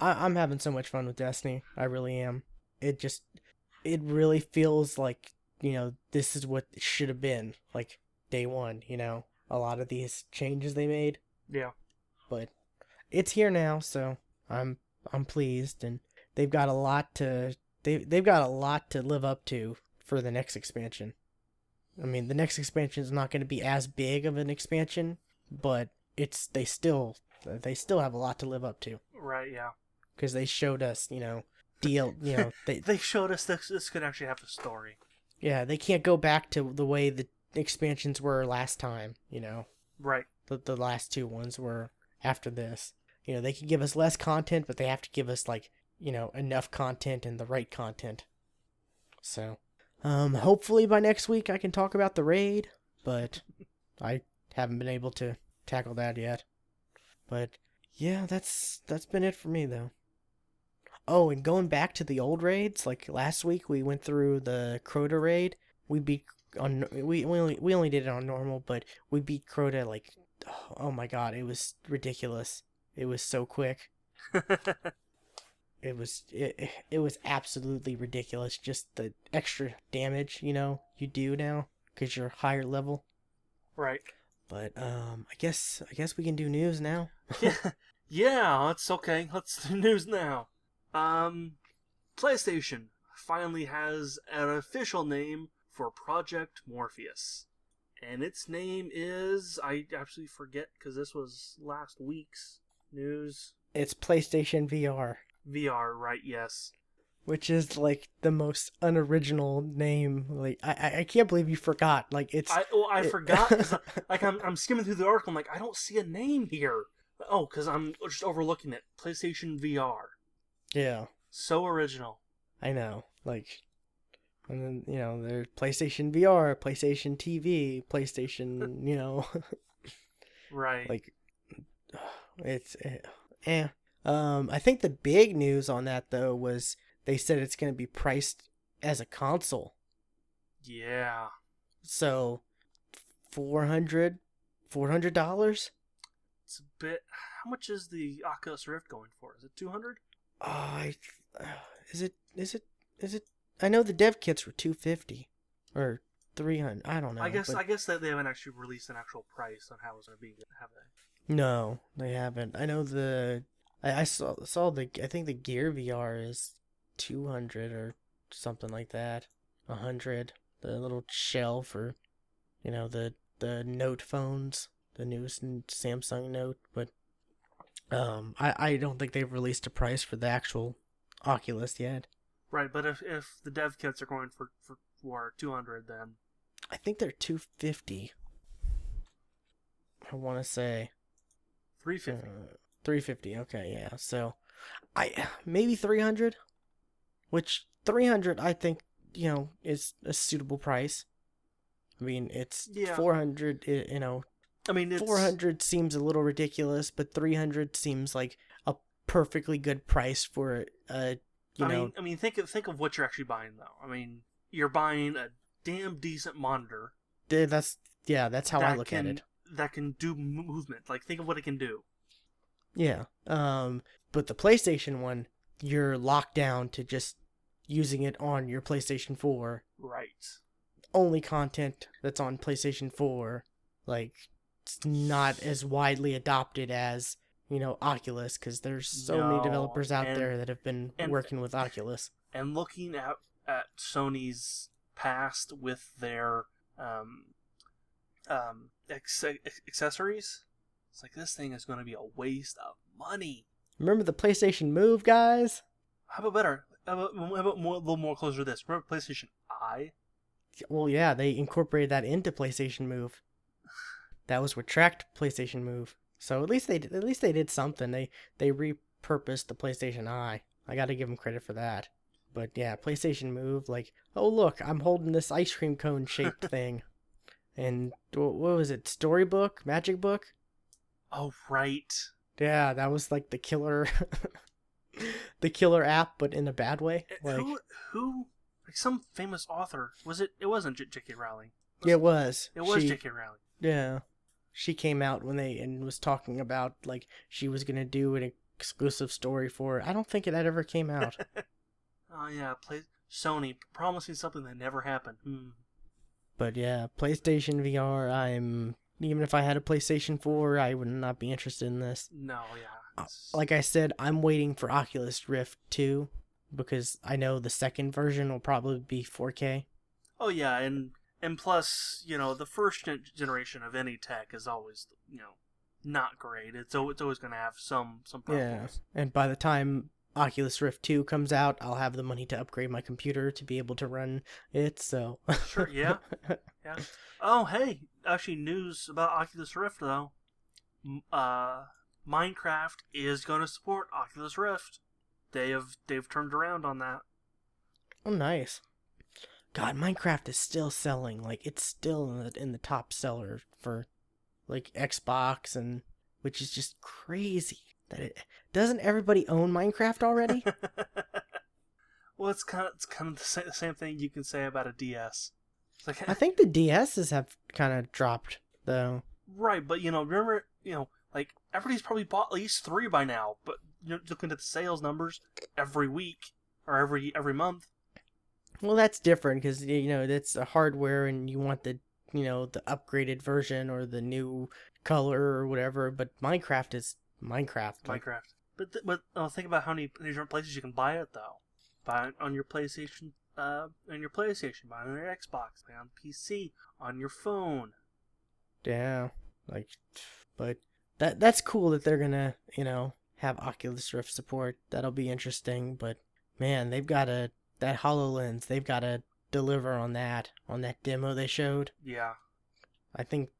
I, i'm having so much fun with destiny. I really am. It just it really feels like you know this is what it should have been like day one you know? A lot of these changes they made. Yeah. But it's here now, so I'm I'm pleased, and they've got a lot to they they've got a lot to live up to for the next expansion. I mean, the next expansion is not going to be as big of an expansion, but it's they still they still have a lot to live up to Right, yeah. because they showed us, you know, deal, you know, they They showed us this this could actually have a story. yeah, they can't go back to the way the expansions were last time, you know. Right. The the last two ones were after this. You know, they can give us less content, but they have to give us like, you know, enough content and the right content. So, um hopefully by next week I can talk about the raid, but I haven't been able to tackle that yet. But yeah, that's that's been it for me though. Oh, and going back to the old raids, like last week we went through the Crota raid. We beat on we we only we only did it on normal, but we beat Crota like oh my god, it was ridiculous. It was so quick. It was it, it was absolutely ridiculous just the extra damage, you know, you do now cuz you're higher level. right. But um I guess I guess we can do news now. yeah, yeah, it's okay. Let's do news now. Um, PlayStation finally has an official name for Project Morpheus, and its name is I actually forget because this was last week's news. It's PlayStation VR. VR, right? Yes. which is like the most unoriginal name. Like I, I- can't believe you forgot. Like it's I well, I it- forgot. 'cause, like I'm, I'm skimming through the article. I'm like, I don't see a name here. Oh, because I'm just overlooking it. PlayStation VR. yeah, So original. I know. Like, and then you know there's PlayStation VR, PlayStation TV, PlayStation. You know, Right. like it's eh, eh. Um, I think the big news on that though was they said it's going to be priced as a console. yeah. So, 400 dollars. It's a bit. How much is the Oculus Rift going for? Is it 200? Oh, I is it is it is it? I know the dev kits were two fifty or three hundred. I don't know. I guess but- I guess that they haven't actually released an actual price on how it's going to be. Have they? No, they haven't. I know the I, I saw saw the I think the Gear VR is two hundred or something like that. A hundred. The little shell for, you know the the Note phones, the newest Samsung Note, but um, I I don't think they've released a price for the actual Oculus yet. Right, but if if the dev kits are going for for, for 200, then I think they're 250. I want to say 350. uh, 350. Okay, yeah. So I maybe 300, which 300 I think, you know, is a suitable price. I mean, it's Yeah. 400, you know, I mean, it's 400 seems a little ridiculous, but 300 seems like a perfectly good price for a, you I know, mean, I mean, think of think of what you're actually buying though. I mean, you're buying a damn decent monitor. th- that's yeah, that's how I look can, at it. That can do movement. Like, think of what it can do. Yeah. Um, but the PlayStation one, you're locked down to just using it on your PlayStation 4. Right. Only content that's on PlayStation 4, like, it's not as widely adopted as, you know, Oculus, because there's so many developers out and- there that have been and- working with Oculus. and looking at at Sony's past with their um, um, ex- accessories, it's like this thing is going to be a waste of money. Remember the PlayStation Move, guys? How about better? How about, how about more, a little more closer to this? Remember PlayStation Eye? Well, yeah, they incorporated that into PlayStation Move. That was what tracked PlayStation Move. So at least they did, at least they did something. They they repurposed the PlayStation Eye. I got to give them credit for that. But yeah, PlayStation Move, like, oh look, I'm holding this ice cream cone shaped thing, and what was it? Storybook, Magic Book. Oh right. Yeah, that was like the killer, the killer app, but in a bad way. Uh, Like who who like some famous author was it? It wasn't J- J.K. Rowling. it was. It was She- J.K. Rowling. Yeah. She came out when they and was talking about like she was gonna do an exclusive story for it. I don't think it had ever came out. Oh yeah, play Sony promising something that never happened. Hmm. But yeah, PlayStation VR, I'm even if I had a PlayStation 4, I would not be interested in this. No, yeah. Uh, like I said, I'm waiting for Oculus Rift 2 because I know the second version will probably be 4K. Oh yeah, and and plus, you know, the first generation of any tech is always, you know, not great. It's it's always going to have some some problems. Yeah. And by the time Oculus Rift 2 comes out, I'll have the money to upgrade my computer to be able to run it, so Sure, yeah. Yeah. Oh, hey, actually, news about Oculus Rift though. Uh, Minecraft is going to support Oculus Rift. They have they've turned around on that. Oh, nice. God, Minecraft is still selling. Like it's still in the, in the top seller for like Xbox and which is just crazy. That it doesn't everybody own Minecraft already? well, it's kind of it's kind of the sa- same thing you can say about a DS. Like, I think the DSs have kind of dropped though. right, but you know, remember, you know, like everybody's probably bought at least three by now. But you're looking at the sales numbers every week or every every month. Well, that's different because you know that's a hardware, and you want the you know the upgraded version or the new color or whatever. But Minecraft is Minecraft. Minecraft. But th- but oh, think about how many different places you can buy it though. Buy it on your PlayStation, uh, on your PlayStation, buy it on your Xbox, buy it on PC, on your phone. yeah, like, but that that's cool that they're gonna you know have Oculus Rift support. That'll be interesting. But man, they've got to that Hololens. They've got to deliver on that on that demo they showed. Yeah, I think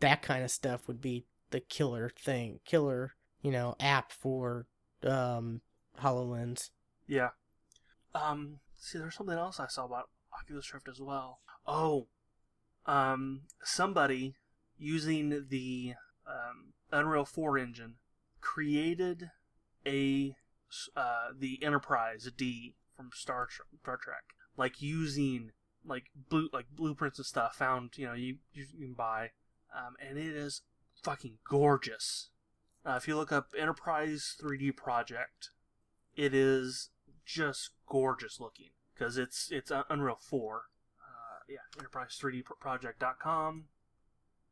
that kind of stuff would be the killer thing, killer, you know, app for um HoloLens. yeah. Um, see, there's something else I saw about Oculus Rift as well. Oh, um, somebody using the um, Unreal 4 engine created a uh, the Enterprise D from Star Tr- Star Trek, like using like blue like blueprints and stuff found you know you you can buy, um, and it is fucking gorgeous. Uh, if you look up Enterprise 3D Project, it is just gorgeous looking because it's it's Unreal 4. Uh, yeah, Enterprise3D Project.com,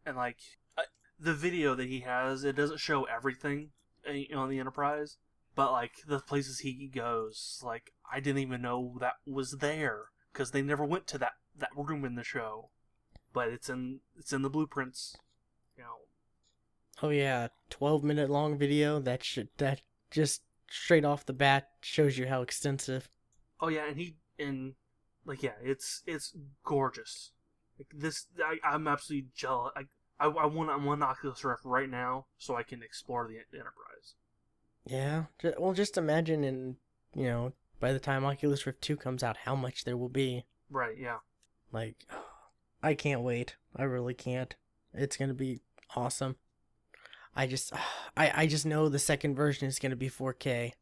and like uh, the video that he has, it doesn't show everything uh, on the Enterprise, but like the places he goes, like I didn't even know that was there because they never went to that that room in the show, but it's in it's in the blueprints. You know, Oh yeah, twelve minute long video. That should that just straight off the bat shows you how extensive. Oh yeah, and he and like yeah, it's it's gorgeous. Like this, I, I'm absolutely jealous. I I, I want I want an Oculus Rift right now so I can explore the Enterprise. Yeah. Well, just imagine, in you know, by the time Oculus Rift Two comes out, how much there will be. Right? Yeah. Like, I can't wait. I really can't. It's gonna be awesome. I just, I, I just know the second version is gonna be 4K.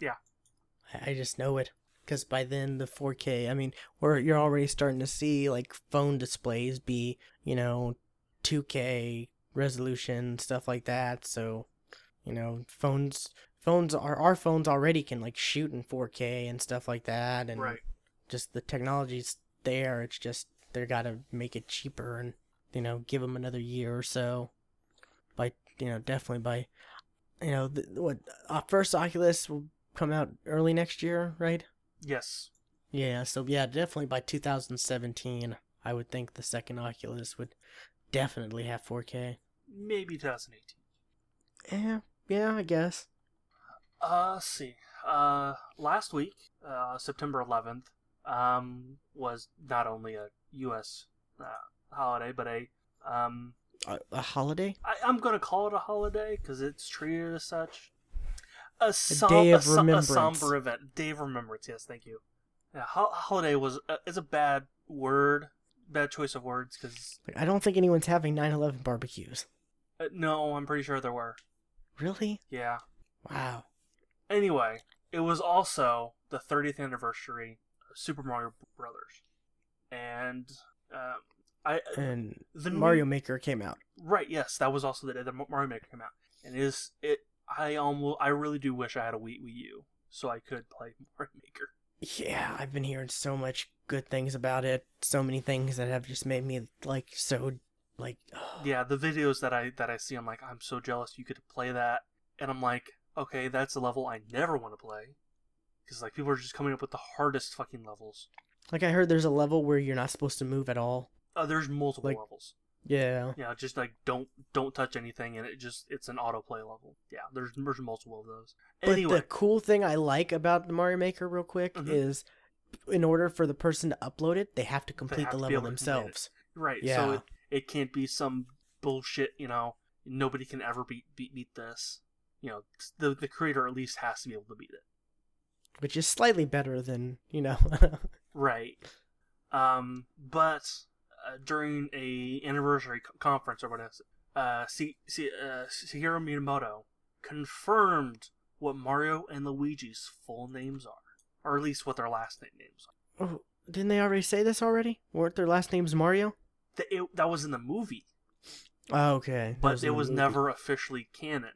Yeah. I, I just know it because by then the 4K. I mean, we're you're already starting to see like phone displays be, you know, 2K resolution stuff like that. So, you know, phones phones are our phones already can like shoot in 4K and stuff like that, and Right. just the technology's there. It's just they gotta make it cheaper and you know give them another year or so. By you know definitely by you know the, what uh, first Oculus will come out early next year, right? Yes. Yeah, so yeah, definitely by 2017, I would think the second Oculus would definitely have 4K. Maybe 2018. Yeah, yeah, I guess. Uh, let's see. Uh, last week, uh, September 11th, um, was not only a U.S. Uh, holiday, but a um, A, a holiday? I, I'm gonna call it a holiday because it's treated as such. A, som- day of a, som- a somber event. Day of remembrance. Yes, thank you. Yeah, ho- holiday was uh, is a bad word, bad choice of words because Like, I don't think anyone's having 9/11 barbecues. uh, no, I'm pretty sure there were. Really? Yeah. Wow. Anyway, it was also the 30th anniversary of Super Mario Brothers, and um, I And the Mario Maker came out. Right. Yes, that was also the day that Mario Maker came out, and it is it. I almost, I really do wish I had a Wii, Wii U so I could play Mario Maker. Yeah, I've been hearing so much good things about it. So many things that have just made me like so like Yeah, the videos that I that I see, I'm like, I'm so jealous you could play that. and I'm like, okay, that's a level I never want to play because like people are just coming up with the hardest fucking levels. Like I heard there's a level where you're not supposed to move at all. Uh, there's multiple Like- levels. Yeah. Yeah, just like don't don't touch anything, and it just it's an autoplay level. Yeah, there's there's multiple of those. But Anyway, the cool thing I like about the Mario Maker, real quick, Mhm. is in order for the person to upload it, they have to complete have the level able to complete it. themselves. right? So Yeah. it, it can't be some bullshit. You know, nobody can ever beat beat beat this. You know, the the creator at least has to be able to beat it. Which is slightly better than, you know. Right. Um, but uh, during a anniversary co- conference or whatever, uh, C- C- uh, Shigeru Miyamoto confirmed what Mario and Luigi's full names are, or at least what their last name names are. oh, didn't they already say this already? Weren't their last names Mario? That, it, that was in the movie, Oh, okay. But in it was movie. never officially canon.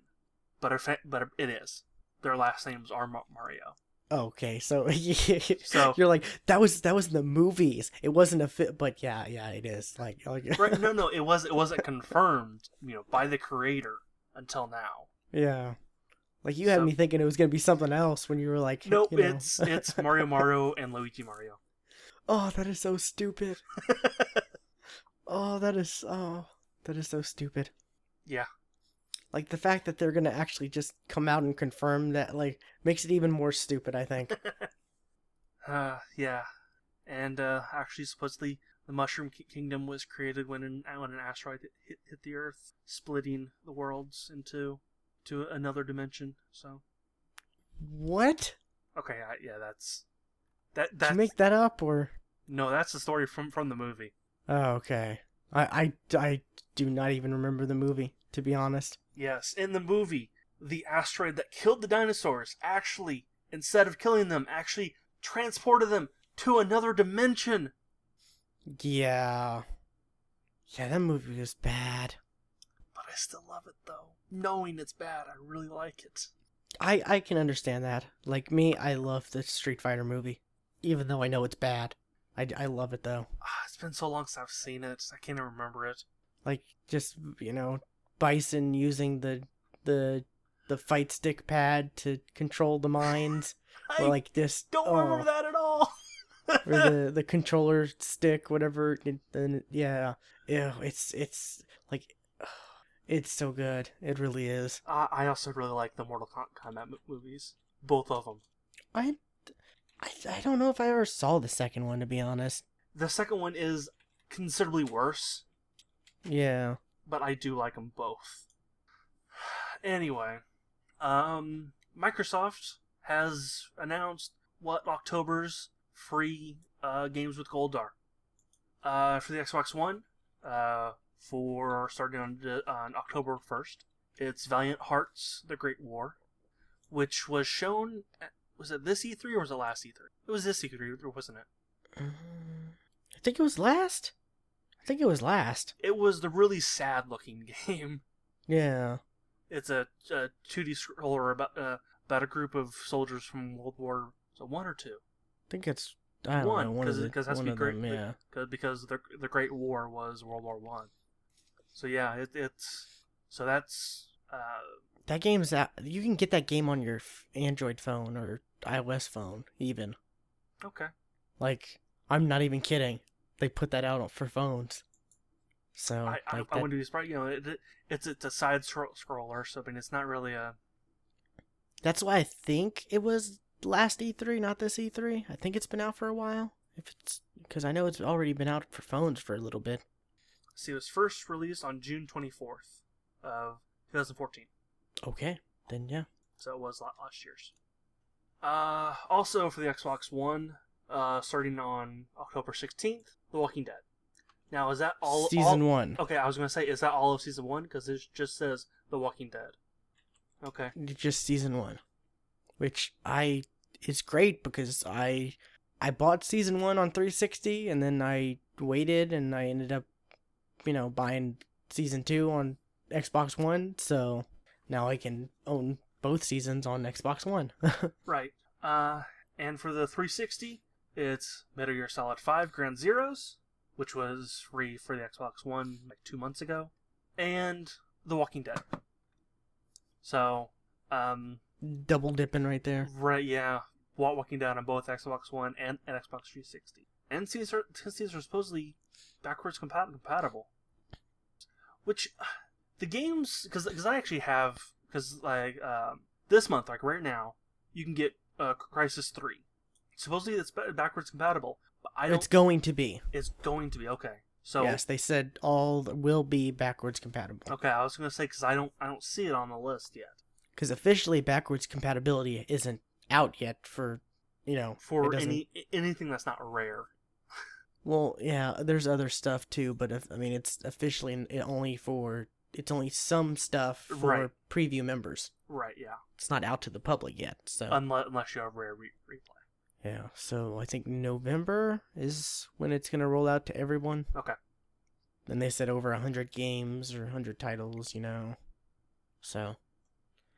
But if it, but it is. Their last names are Mario. Okay, so So- you're like that was that was in the movies. It wasn't a fit, but yeah, yeah, it is. Like, like Right? No, no, it was it wasn't confirmed, you know, by the creator until now. yeah. Like you had me thinking it was gonna be something else when you were like, Nope, you know. it's it's Mario Mario and Luigi Mario. oh, that is so stupid. oh, that is oh, that is so stupid. Yeah. Like the fact that they're gonna actually just come out and confirm that, like, makes it even more stupid. I think. Uh, yeah, and uh, actually, supposedly the Mushroom Kingdom was created when an when an asteroid hit, hit, the Earth, splitting the worlds into to another dimension. So, what? okay, I, yeah, that's that. That make that up or? no, that's the story from from the movie. Oh, okay. I, I, I do not even remember the movie, to be honest. Yes, in the movie, the asteroid that killed the dinosaurs actually, instead of killing them, actually transported them to another dimension. Yeah. Yeah, that movie was bad. But I still love it though. Knowing it's bad, I really like it. I, I can understand that. Like me, I love the Street Fighter movie. Even though I know it's bad. I, I love it though. Ah, it's been so long since I've seen it. I can't even remember it. Like, just, you know, Bison using the, the, the fight stick pad to control the mines. I or like this. don't oh, remember that at all. or the the controller stick, whatever. Then yeah, ew, it's it's like it's so good. It really is. uh, I also really like the Mortal Kombat movies. Both of them. I, I I don't know if I ever saw the second one to be honest. The second one is considerably worse, Yeah. But I do like them both. Anyway, um, Microsoft has announced what October's free uh, games with gold are. Uh, for the Xbox One, uh, for starting on on October first, it's Valiant Hearts: The Great War, which was shown. At, was it this E3 or was it last E3? It was this E3, wasn't it? Um, I think it was last. I think it was last. It was the really sad looking game. Yeah. It's a, a 2D scroller about uh, about a group of soldiers from World War so one or two. I think it's I don't one know one because the, it has to be great them, yeah. because because the the Great War was World War One. So yeah, it, it's so that's uh, That game's out. You can get that game on your Android phone or iOS phone even. okay. Like, I'm not even kidding. They put that out for phones. So, I, I, like I that- wouldn't be surprised. You know, it, it, it's it's a side scro- scroller, so I mean, it's not really a that's why I think it was last E3, not this E3. I think it's been out for a while. If it's because I know it's already been out for phones for a little bit. See, it was first released on June 24th of 2014, Okay, then yeah. so it was last year's. Uh, also for the Xbox One, uh, starting on October 16th, The Walking Dead. Now, is that all? Season all, one. Okay, I was gonna say, is that all of season one? Because it just says The Walking Dead. Okay. just season one, which I is great because I I bought season one on 360 and then I waited and I ended up you know buying season two on Xbox One, so now I can own both seasons on Xbox One. Right. Uh, and for the 360, it's Metal Gear Solid 5 Ground Zeroes, which was free for the Xbox One like two months ago, and The Walking Dead. So Um, Double dipping right there. right, yeah, wa- walking down on both Xbox One and, and Xbox 360. And these are these are supposedly backwards compat- compatible. Which the games because because I actually have because like um, this month like right now you can get uh, Crysis Three. Supposedly it's backwards compatible, but I don't. It's going to be. It's going to be okay. So yes, they said all will be backwards compatible. okay, I was gonna say because I don't I don't see it on the list yet Because officially, backwards compatibility isn't out yet for, you know, for any anything that's not rare. Well, yeah, there's other stuff too, but if, I mean, it's officially only for it's only some stuff for Right. preview members. Right? Yeah. It's not out to the public yet. So Unless unless you have rare re- replay. Yeah, so I think November is when it's gonna roll out to everyone. Okay. Then they said over hundred games or hundred titles, you know. So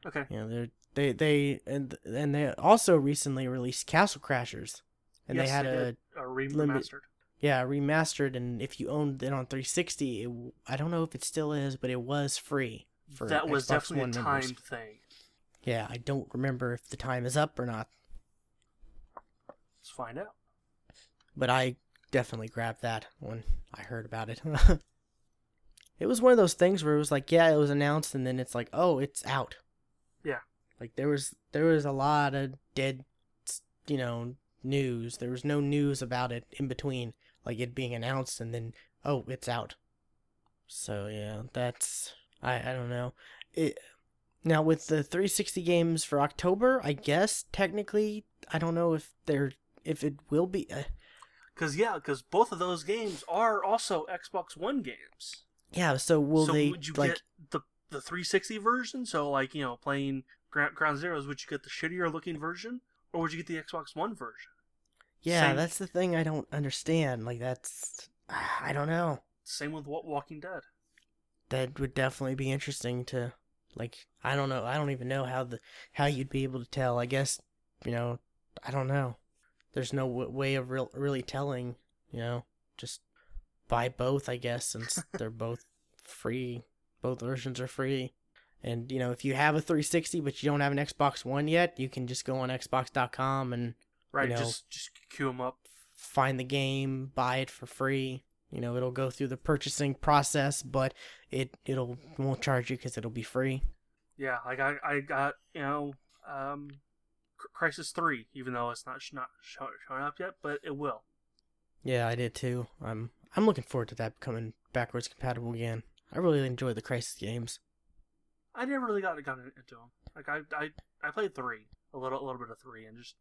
Okay. you know they're they they and and they also recently released Castle Crashers, and Yes, they had a a remastered. limit- yeah remastered, and if you owned it on 360, it, I don't know if it still is, but it was free for that was Xbox definitely One a members. timed thing. Yeah, I don't remember if the time is up or not, Let's find out. but I definitely grabbed that when I heard about it. it was one of those things where it was like, yeah, it was announced, and then it's like, oh, it's out. Yeah. Like there was there was a lot of dead, you know, news. There was no news about it in between, like it being announced and then oh, it's out. So yeah, that's I I don't know. It now with the 360 games for October, I guess technically I don't know if they're if it will be. Uh, Because yeah, because both of those games are also Xbox One games. yeah, so will so they would you like? get the the 360 version? So like you know playing Ground, Ground Zeroes, would you get the shittier looking version, or would you get the Xbox One version? Yeah, same- that's the thing I don't understand. Like that's I don't know. Same with what Walking Dead. That would definitely be interesting to like I don't know. I don't even know how the how you'd be able to tell. I guess, you know, I don't know. There's no w- way of real, really telling, you know. Just buy both, I guess, since they're both free. Both versions are free. And, you know, if you have a 360 but you don't have an Xbox One yet, you can just go on xbox.com and Right, know- just just queue them up. find the game, buy it for free. You know, it'll go through the purchasing process, but it it'll won't charge you because it'll be free. Yeah, like I, I got you know um, Crysis Three, even though it's not sh- not showing up yet, but it will. Yeah, I did too. I'm I'm looking forward to that becoming backwards compatible again. I really enjoy the Crysis games. I never really got got into them. Like I I, I played three, a little a little bit of three, and just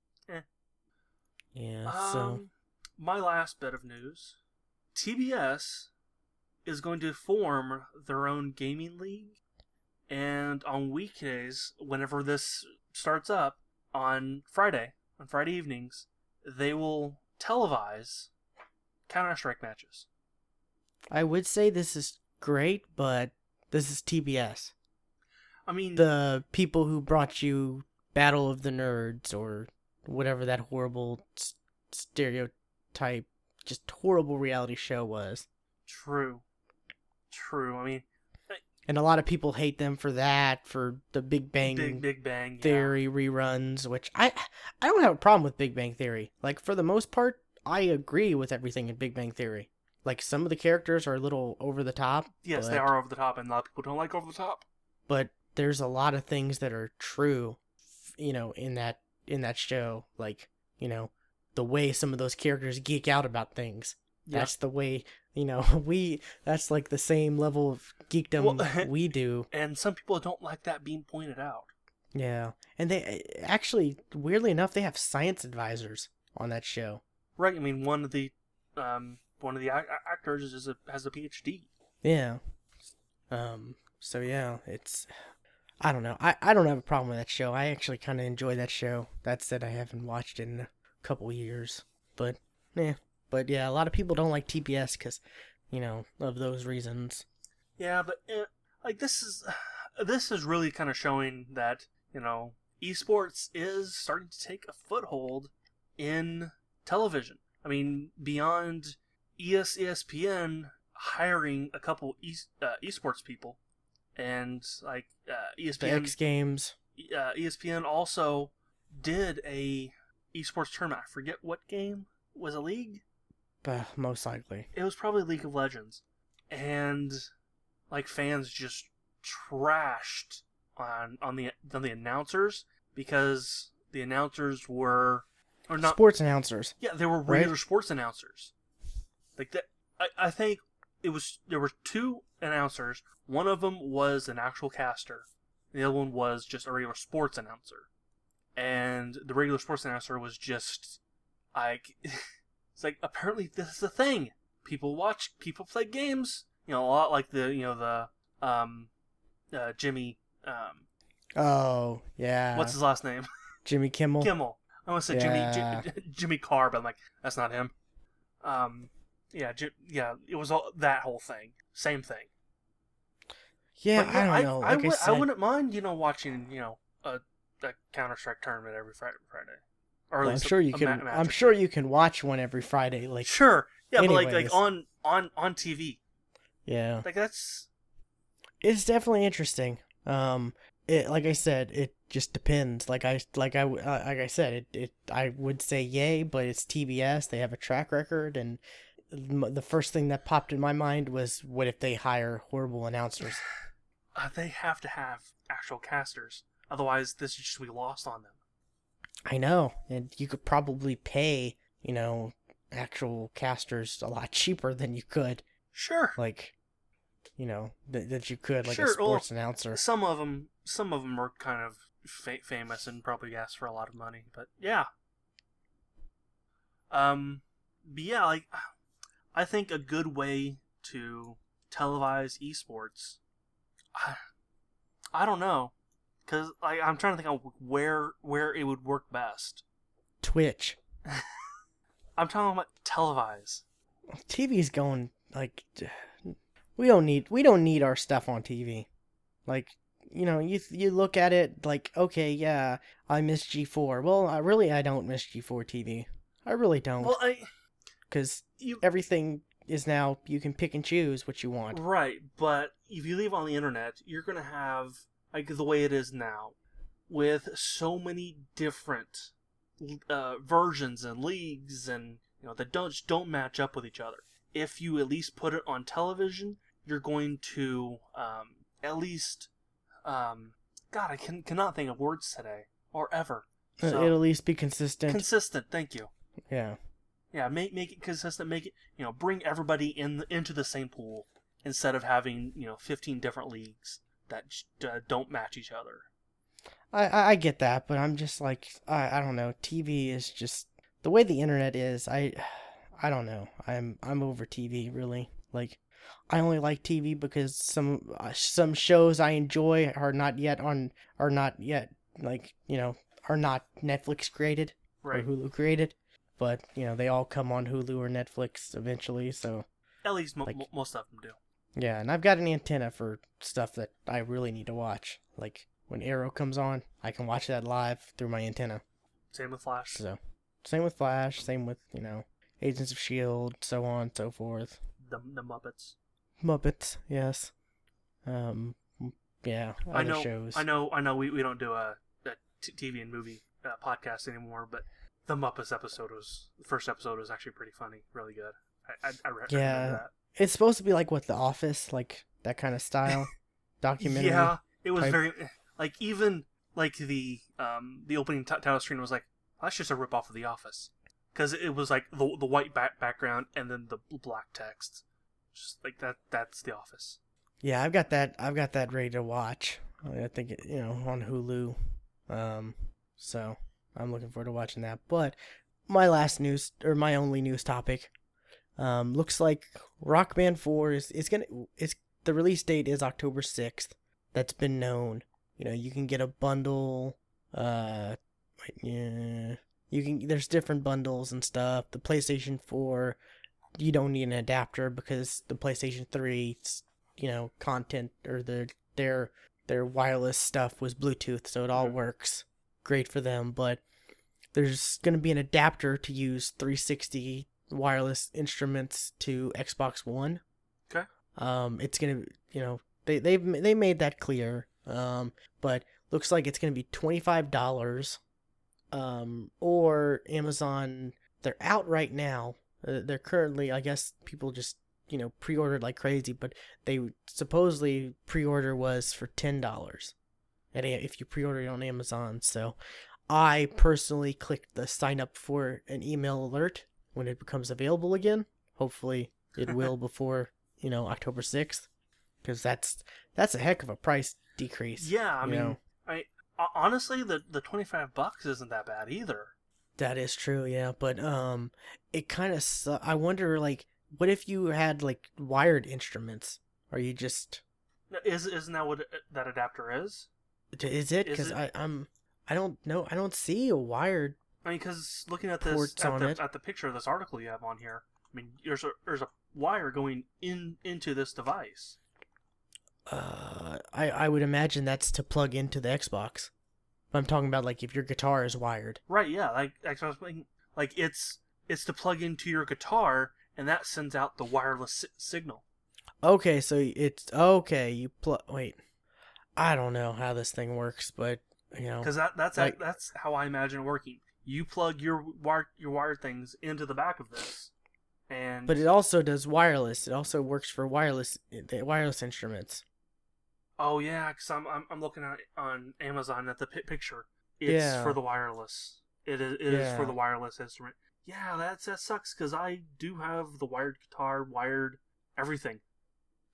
Yeah, so um, my last bit of news: TBS is going to form their own gaming league, and on weekdays, whenever this starts up on Friday, on Friday evenings, they will televise Counter Strike matches. I would say this is great, but this is TBS. I mean, The people who brought you Battle of the Nerds or whatever that horrible s- stereotype, just horrible reality show was. true, true. I mean, And a lot of people hate them for that, for the Big Bang Big Big Bang yeah. Theory reruns, which I I don't have a problem with Big Bang Theory. Like for the most part, I agree with everything in Big Bang Theory. Like some of the characters are a little over the top, Yes, they are over the top, and a lot of people don't like over the top. but there's a lot of things that are true, you know, in that in that show. Like you know, the way some of those characters geek out about things. Yeah. That's the way you know we. That's like the same level of geekdom Well- we do. And some people don't like that being pointed out. Yeah, and they actually, weirdly enough, they have science advisors on that show. Right. I mean, one of the um, one of the actors is a, has a PhD. Yeah. Um. So yeah, it's. I don't know. I I don't have a problem with that show. I actually kind of enjoy that show. That said, I haven't watched it in a couple years, but yeah. But yeah, a lot of people don't like TBS because, you know, of those reasons. Yeah, but eh, like this is this is really kind of showing that you know esports is starting to take a foothold in television. I mean, beyond ES ESPN hiring a couple e- uh, esports people, and like uh, The ESPN X Games. uh, ESPN also did a esports tournament. I forget what game was a league. Uh, most likely. It was probably League of Legends, and like fans just trashed on on the on the announcers because the announcers were or not Sports announcers. yeah they were Right. regular sports announcers like that I, I think it was there were two announcers one of them was an actual caster the other one was just a regular sports announcer and the regular sports announcer was just like it's like apparently this is a thing people watch people play games you know a lot like the you know the um uh, jimmy um Oh yeah. what's his last name Jimmy Kimmel? Kimmel. I want to say Yeah. Jimmy J- Jimmy Carr, but I'm like, that's not him. Um, yeah, J- yeah, it was all that whole thing, same thing. Yeah, But I don't know. Like I, would, said, wouldn't mind, you know, watching, you know, a, a Counter Strike tournament every Friday. Friday. Or well, I'm sure you a can. ma- I'm sure you can watch one every Friday. Like Sure, yeah, but like like on on on TV, yeah, like that's it's definitely interesting. Um, it like I said, it just depends. Like I like I uh, like I said, it it I would say yay, but it's TBS. They have a track record, and the first thing that popped in my mind was, what if they hire horrible announcers? uh, they have to have actual casters, otherwise this is just be lost on them. I know, and you could probably pay, you know, actual casters a lot cheaper than you could, Sure, like, you know, th- that you could like Sure, a well, sports announcer. some of them some of them were kind of fa- famous and probably asked for a lot of money but yeah. Um but yeah like i think a good way to televise esports i, I don't know because like, i'm trying to think of where where it would work best Twitch, i'm talking about televise TV's going like, we don't need we don't need our stuff on TV, like. You know, you you look at it like, okay, yeah, I miss G4. Well, I really I don't miss G4 TV. I really don't, well i because you everything is now you can pick and choose what you want. Right, but if you leave on the internet, you're gonna have like the way it is now, with so many different uh, versions and leagues, and you know that don't don't match up with each other. If you at least put it on television, you're going to um, at least, um, God, I can cannot think of words today or ever. Uh, So- It'll at least be consistent. Consistent. Thank you. yeah. Yeah, make make it consistent. Make it you know bring everybody in into the same pool instead of having you know fifteen different leagues that uh, don't match each other. I, I get that, but I'm just like I I don't know. TV is just the way the internet is. I I don't know. I'm I'm over TV really. Like I only like TV because some uh, some shows I enjoy are not yet on are not yet like you know are not Netflix created Right. or Hulu created, but you know they all come on Hulu or Netflix eventually. So At least mo- Like- mo- most of them do. Yeah, and I've got an antenna for stuff that I really need to watch. Like when Arrow comes on, I can watch that live through my antenna. Same with Flash. So, same with Flash, same with, you know, Agents of S.H.I.E.L.D., so on and so forth. The the Muppets. Muppets, yes. Um, yeah, other I know. shows. I know. I know. We, we don't do a, a t- TV and movie uh, podcast anymore, but the Muppets episode was the first episode was actually pretty funny, really good. I I, I re- Yeah. It's supposed to be like what The Office, like that kind of style documentary. Yeah, it was type. very like even like the um the opening t- title screen was like that's just a rip off of The Office because it was like the the white back background and then the black text, just like that. That's The Office. Yeah, I've got that. I've got that ready to watch. I think it, you know on Hulu. Um, so I'm looking forward to watching that. But my last news or my only news topic, um, looks like Rock Band Four is is gonna it's the release date is October sixth. That's been known. You know, you can get a bundle. Uh, yeah, you can. There's different bundles and stuff. The PlayStation Four, you don't need an adapter because the PlayStation 3's you know content or their their their wireless stuff was Bluetooth, so it all Mhm. works great for them. But there's going to be an adapter to use 360 wireless instruments to Xbox One. Okay. Um, it's gonna you know they they've they made that clear. Um, but looks like it's going to be $25 um or Amazon they're out right now. Uh, they're currently I guess people just, you know, pre-ordered like crazy, but they supposedly pre-order was for $10. And if you pre-order it on Amazon, so I personally clicked the sign up for an email alert when it becomes available again. Hopefully it will before, you know, October 6th cuz that's that's a heck of a price decrease. Yeah, I mean, know. I honestly, the the twenty five bucks isn't that bad either. That is true, yeah, but um it kind of su- I wonder like what if you had like wired instruments? Are you just Is isn't that what that adapter is? is it? cuz? I I'm I don't know. I don't see a wired I mean, because looking at this at the, at the picture of this article you have on here, I mean, there's a there's a wire going in into this device. uh I I would imagine that's to plug into the Xbox. But I'm talking about like if your guitar is wired. Right? Yeah, like like I was saying, like it's it's to plug into your guitar, and that sends out the wireless si- signal. Okay, so it's okay, you plug wait. I don't know how this thing works, but you know. Because that that's Like- that's how I imagine it working. You plug your wire your wire things into the back of this, and But it also does wireless. It also works for wireless the wireless instruments. oh yeah, because I'm, I'm I'm looking at on Amazon at the pi- picture. It's Yeah. for the wireless. It is it is for the wireless instrument. Yeah, that's that sucks because I do have the wired guitar, wired everything.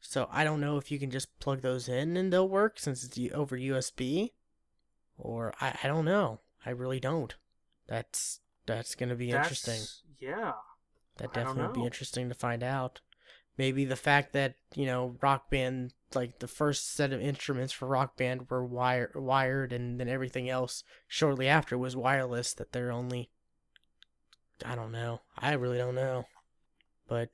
So I don't know if you can just plug those in and they'll work since it's over USB, or I, I don't know. I really don't. That's that's gonna be interesting. Yeah. That definitely would be interesting to find out. Maybe the fact that you know Rock Band, like the first set of instruments for Rock Band were wire wired, and then everything else shortly after was wireless. That they're only, I don't know. I really don't know. But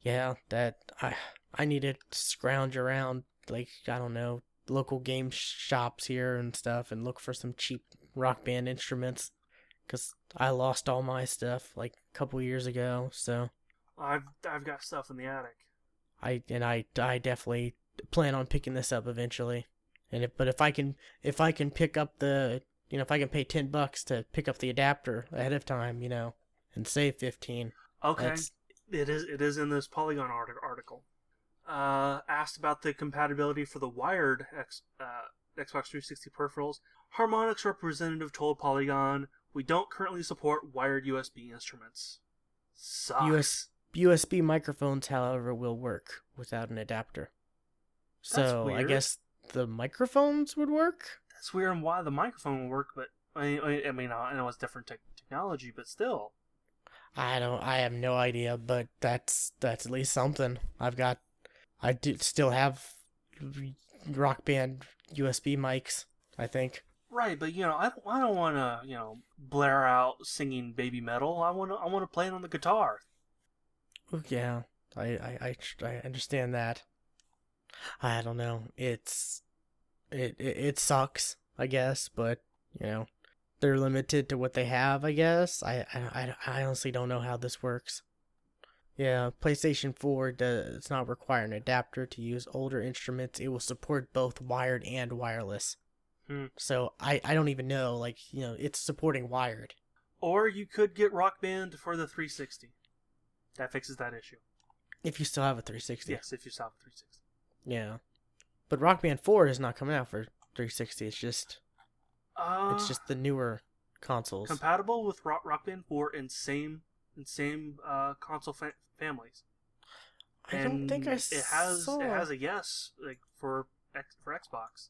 yeah, that I I need to scrounge around like I don't know local game shops here and stuff and look for some cheap Rock Band instruments because I lost all my stuff like a couple years ago. So I've I've got stuff in the attic. I and I I definitely plan on picking this up eventually. And if but if I can if I can pick up the you know if I can pay ten bucks to pick up the adapter ahead of time, you know, and save fifteen. Okay. It is. It is in this Polygon article. Uh, asked about the compatibility for the wired X, uh, Xbox 360 peripherals. Harmonix representative told Polygon, "We don't currently support wired USB instruments." Sucks. US USB microphones, however, will work without an adapter. So I guess the microphones would work. That's weird and why the microphone would work, but I, I, I mean, I know it's different tech technology, but still. I don't. I have no idea, but that's that's at least something. I've got. I do still have rock band USB mics. I think. Right, but you know, I don't, I don't want to, you know, blare out singing Babymetal. I want to, I want to play it on the guitar. Yeah, I, I, I, I understand that. I don't know. It's, it, it, it sucks, I guess, but you know, they're limited to what they have. I guess. I, I, I honestly don't know how this works. Yeah, PlayStation 4 does not require an adapter to use older instruments. It will support both wired and wireless. Hmm. So I, I don't even know. Like you know, it's supporting wired. Or you could get Rock Band for the 360. That fixes that issue. If you still have a 360. Yes, if you still have a 360. Yeah. But Rock Band 4 is not coming out for 360. It's just Uh, it's just the newer consoles. compatible with Rock, Rock Band 4 and same and same uh, console fa- families. I don't think I And it has saw it has a yes like for X, for Xbox.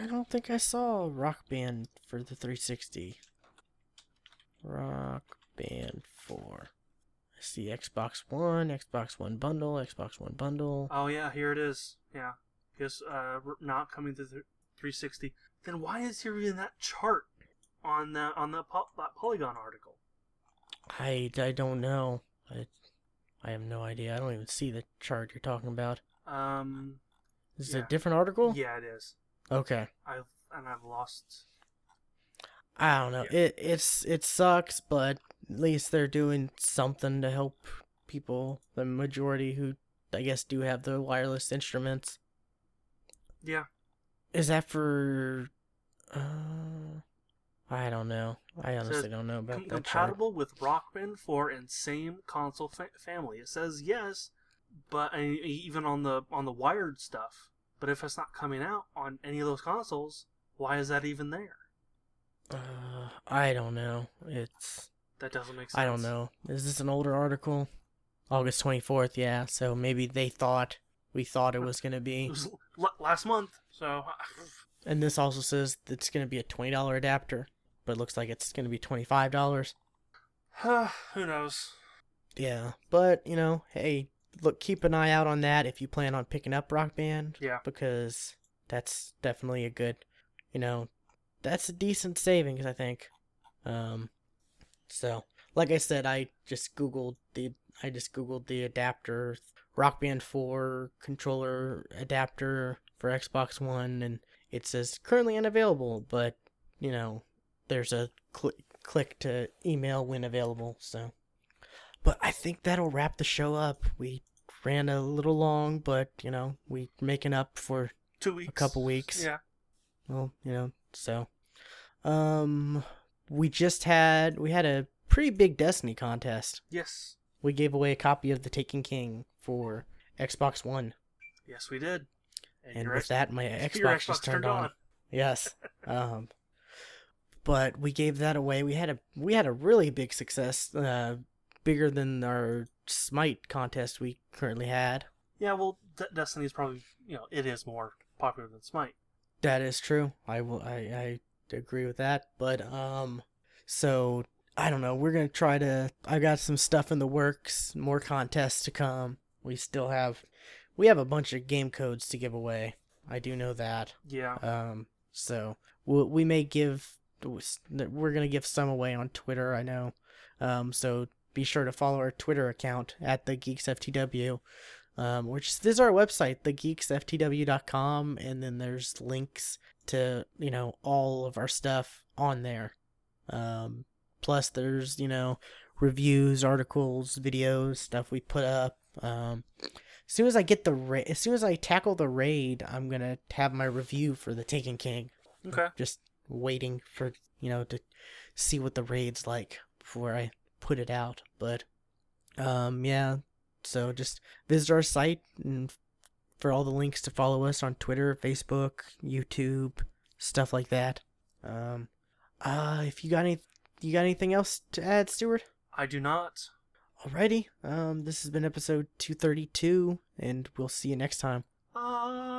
I don't think I saw Rock Band for the 360. Rock Band 4. I see Xbox One, Xbox One bundle, Xbox One bundle. Oh yeah, here it is. Yeah, because uh, not coming to the 360. Then why is here even that chart on the on the po- that Polygon article? I, I don't know. I I have no idea. I don't even see the chart you're talking about. Um, Is it Yeah. a different article? yeah, it is. Okay. I've and I've lost. I don't know. Yeah. It it's it sucks, but at least they're doing something to help people, the majority who I guess do have the wireless instruments. Yeah, Is that for Uh, I don't know. I honestly don't know about Com- that. chart. compatible with Rock Band 4 and same console fa- family. It says yes, but and even on the on the wired stuff. But if it's not coming out on any of those consoles, why is that even there? Uh, I don't know. It's That doesn't make sense. I don't know. Is this an older article? August twenty fourth. Yeah. So maybe they thought we thought it was gonna It be, was l- last month, so and this also says it's gonna be a twenty dollar adapter, but it looks like it's gonna be twenty five dollars. who knows? Yeah. But you know, hey, look, keep an eye out on that if you plan on picking up Rock Band. Yeah. because that's definitely a good, you know, that's a decent savings, I think. Um, so like I said, I just googled the I just googled the adapter Rock Band Four controller adapter for Xbox One, and it says currently unavailable, but you know, there's a cl- click to email when available. So, but I think that'll wrap the show up. We ran a little long, but you know, we making up for Two weeks. a couple weeks. Yeah. Well, you know, so um we just had we had a pretty big Destiny contest. Yes. We gave away a copy of The Taken King for Xbox One. Yes, we did. And your with X- that my your Xbox, just turned on. Yes. um but we gave that away. We had a we had a really big success, uh bigger than our Smite contest we currently had. Yeah, well, D- Destiny is probably you know it is more popular than Smite. That is true. I will. I, I agree with that. But um, so I don't know. We're gonna try to. I got some stuff in the works. More contests to come. We still have. We have a bunch of game codes to give away. I do know that. Yeah. Um. So we we may give. We're gonna give some away on Twitter. I know. Um. So be sure to follow our Twitter account at the Geeks FTW um, which is our website, thegeeksftw.com, and then there's links to you know all of our stuff on there. Um, plus, there's you know reviews, articles, videos, stuff we put up. Um, as soon as I get the ra- as soon as I tackle the raid, I'm gonna have my review for the Taken King. Okay. Just waiting for you know to see what the raid's like before I put it out. But um, yeah, so just visit our site and for all the links to follow us on Twitter, Facebook, YouTube, stuff like that. Um, uh, if you got any, you got anything else to add, Stuart? I do not. Alrighty. Um, this has been episode two thirty two, and we'll see you next time. Uh,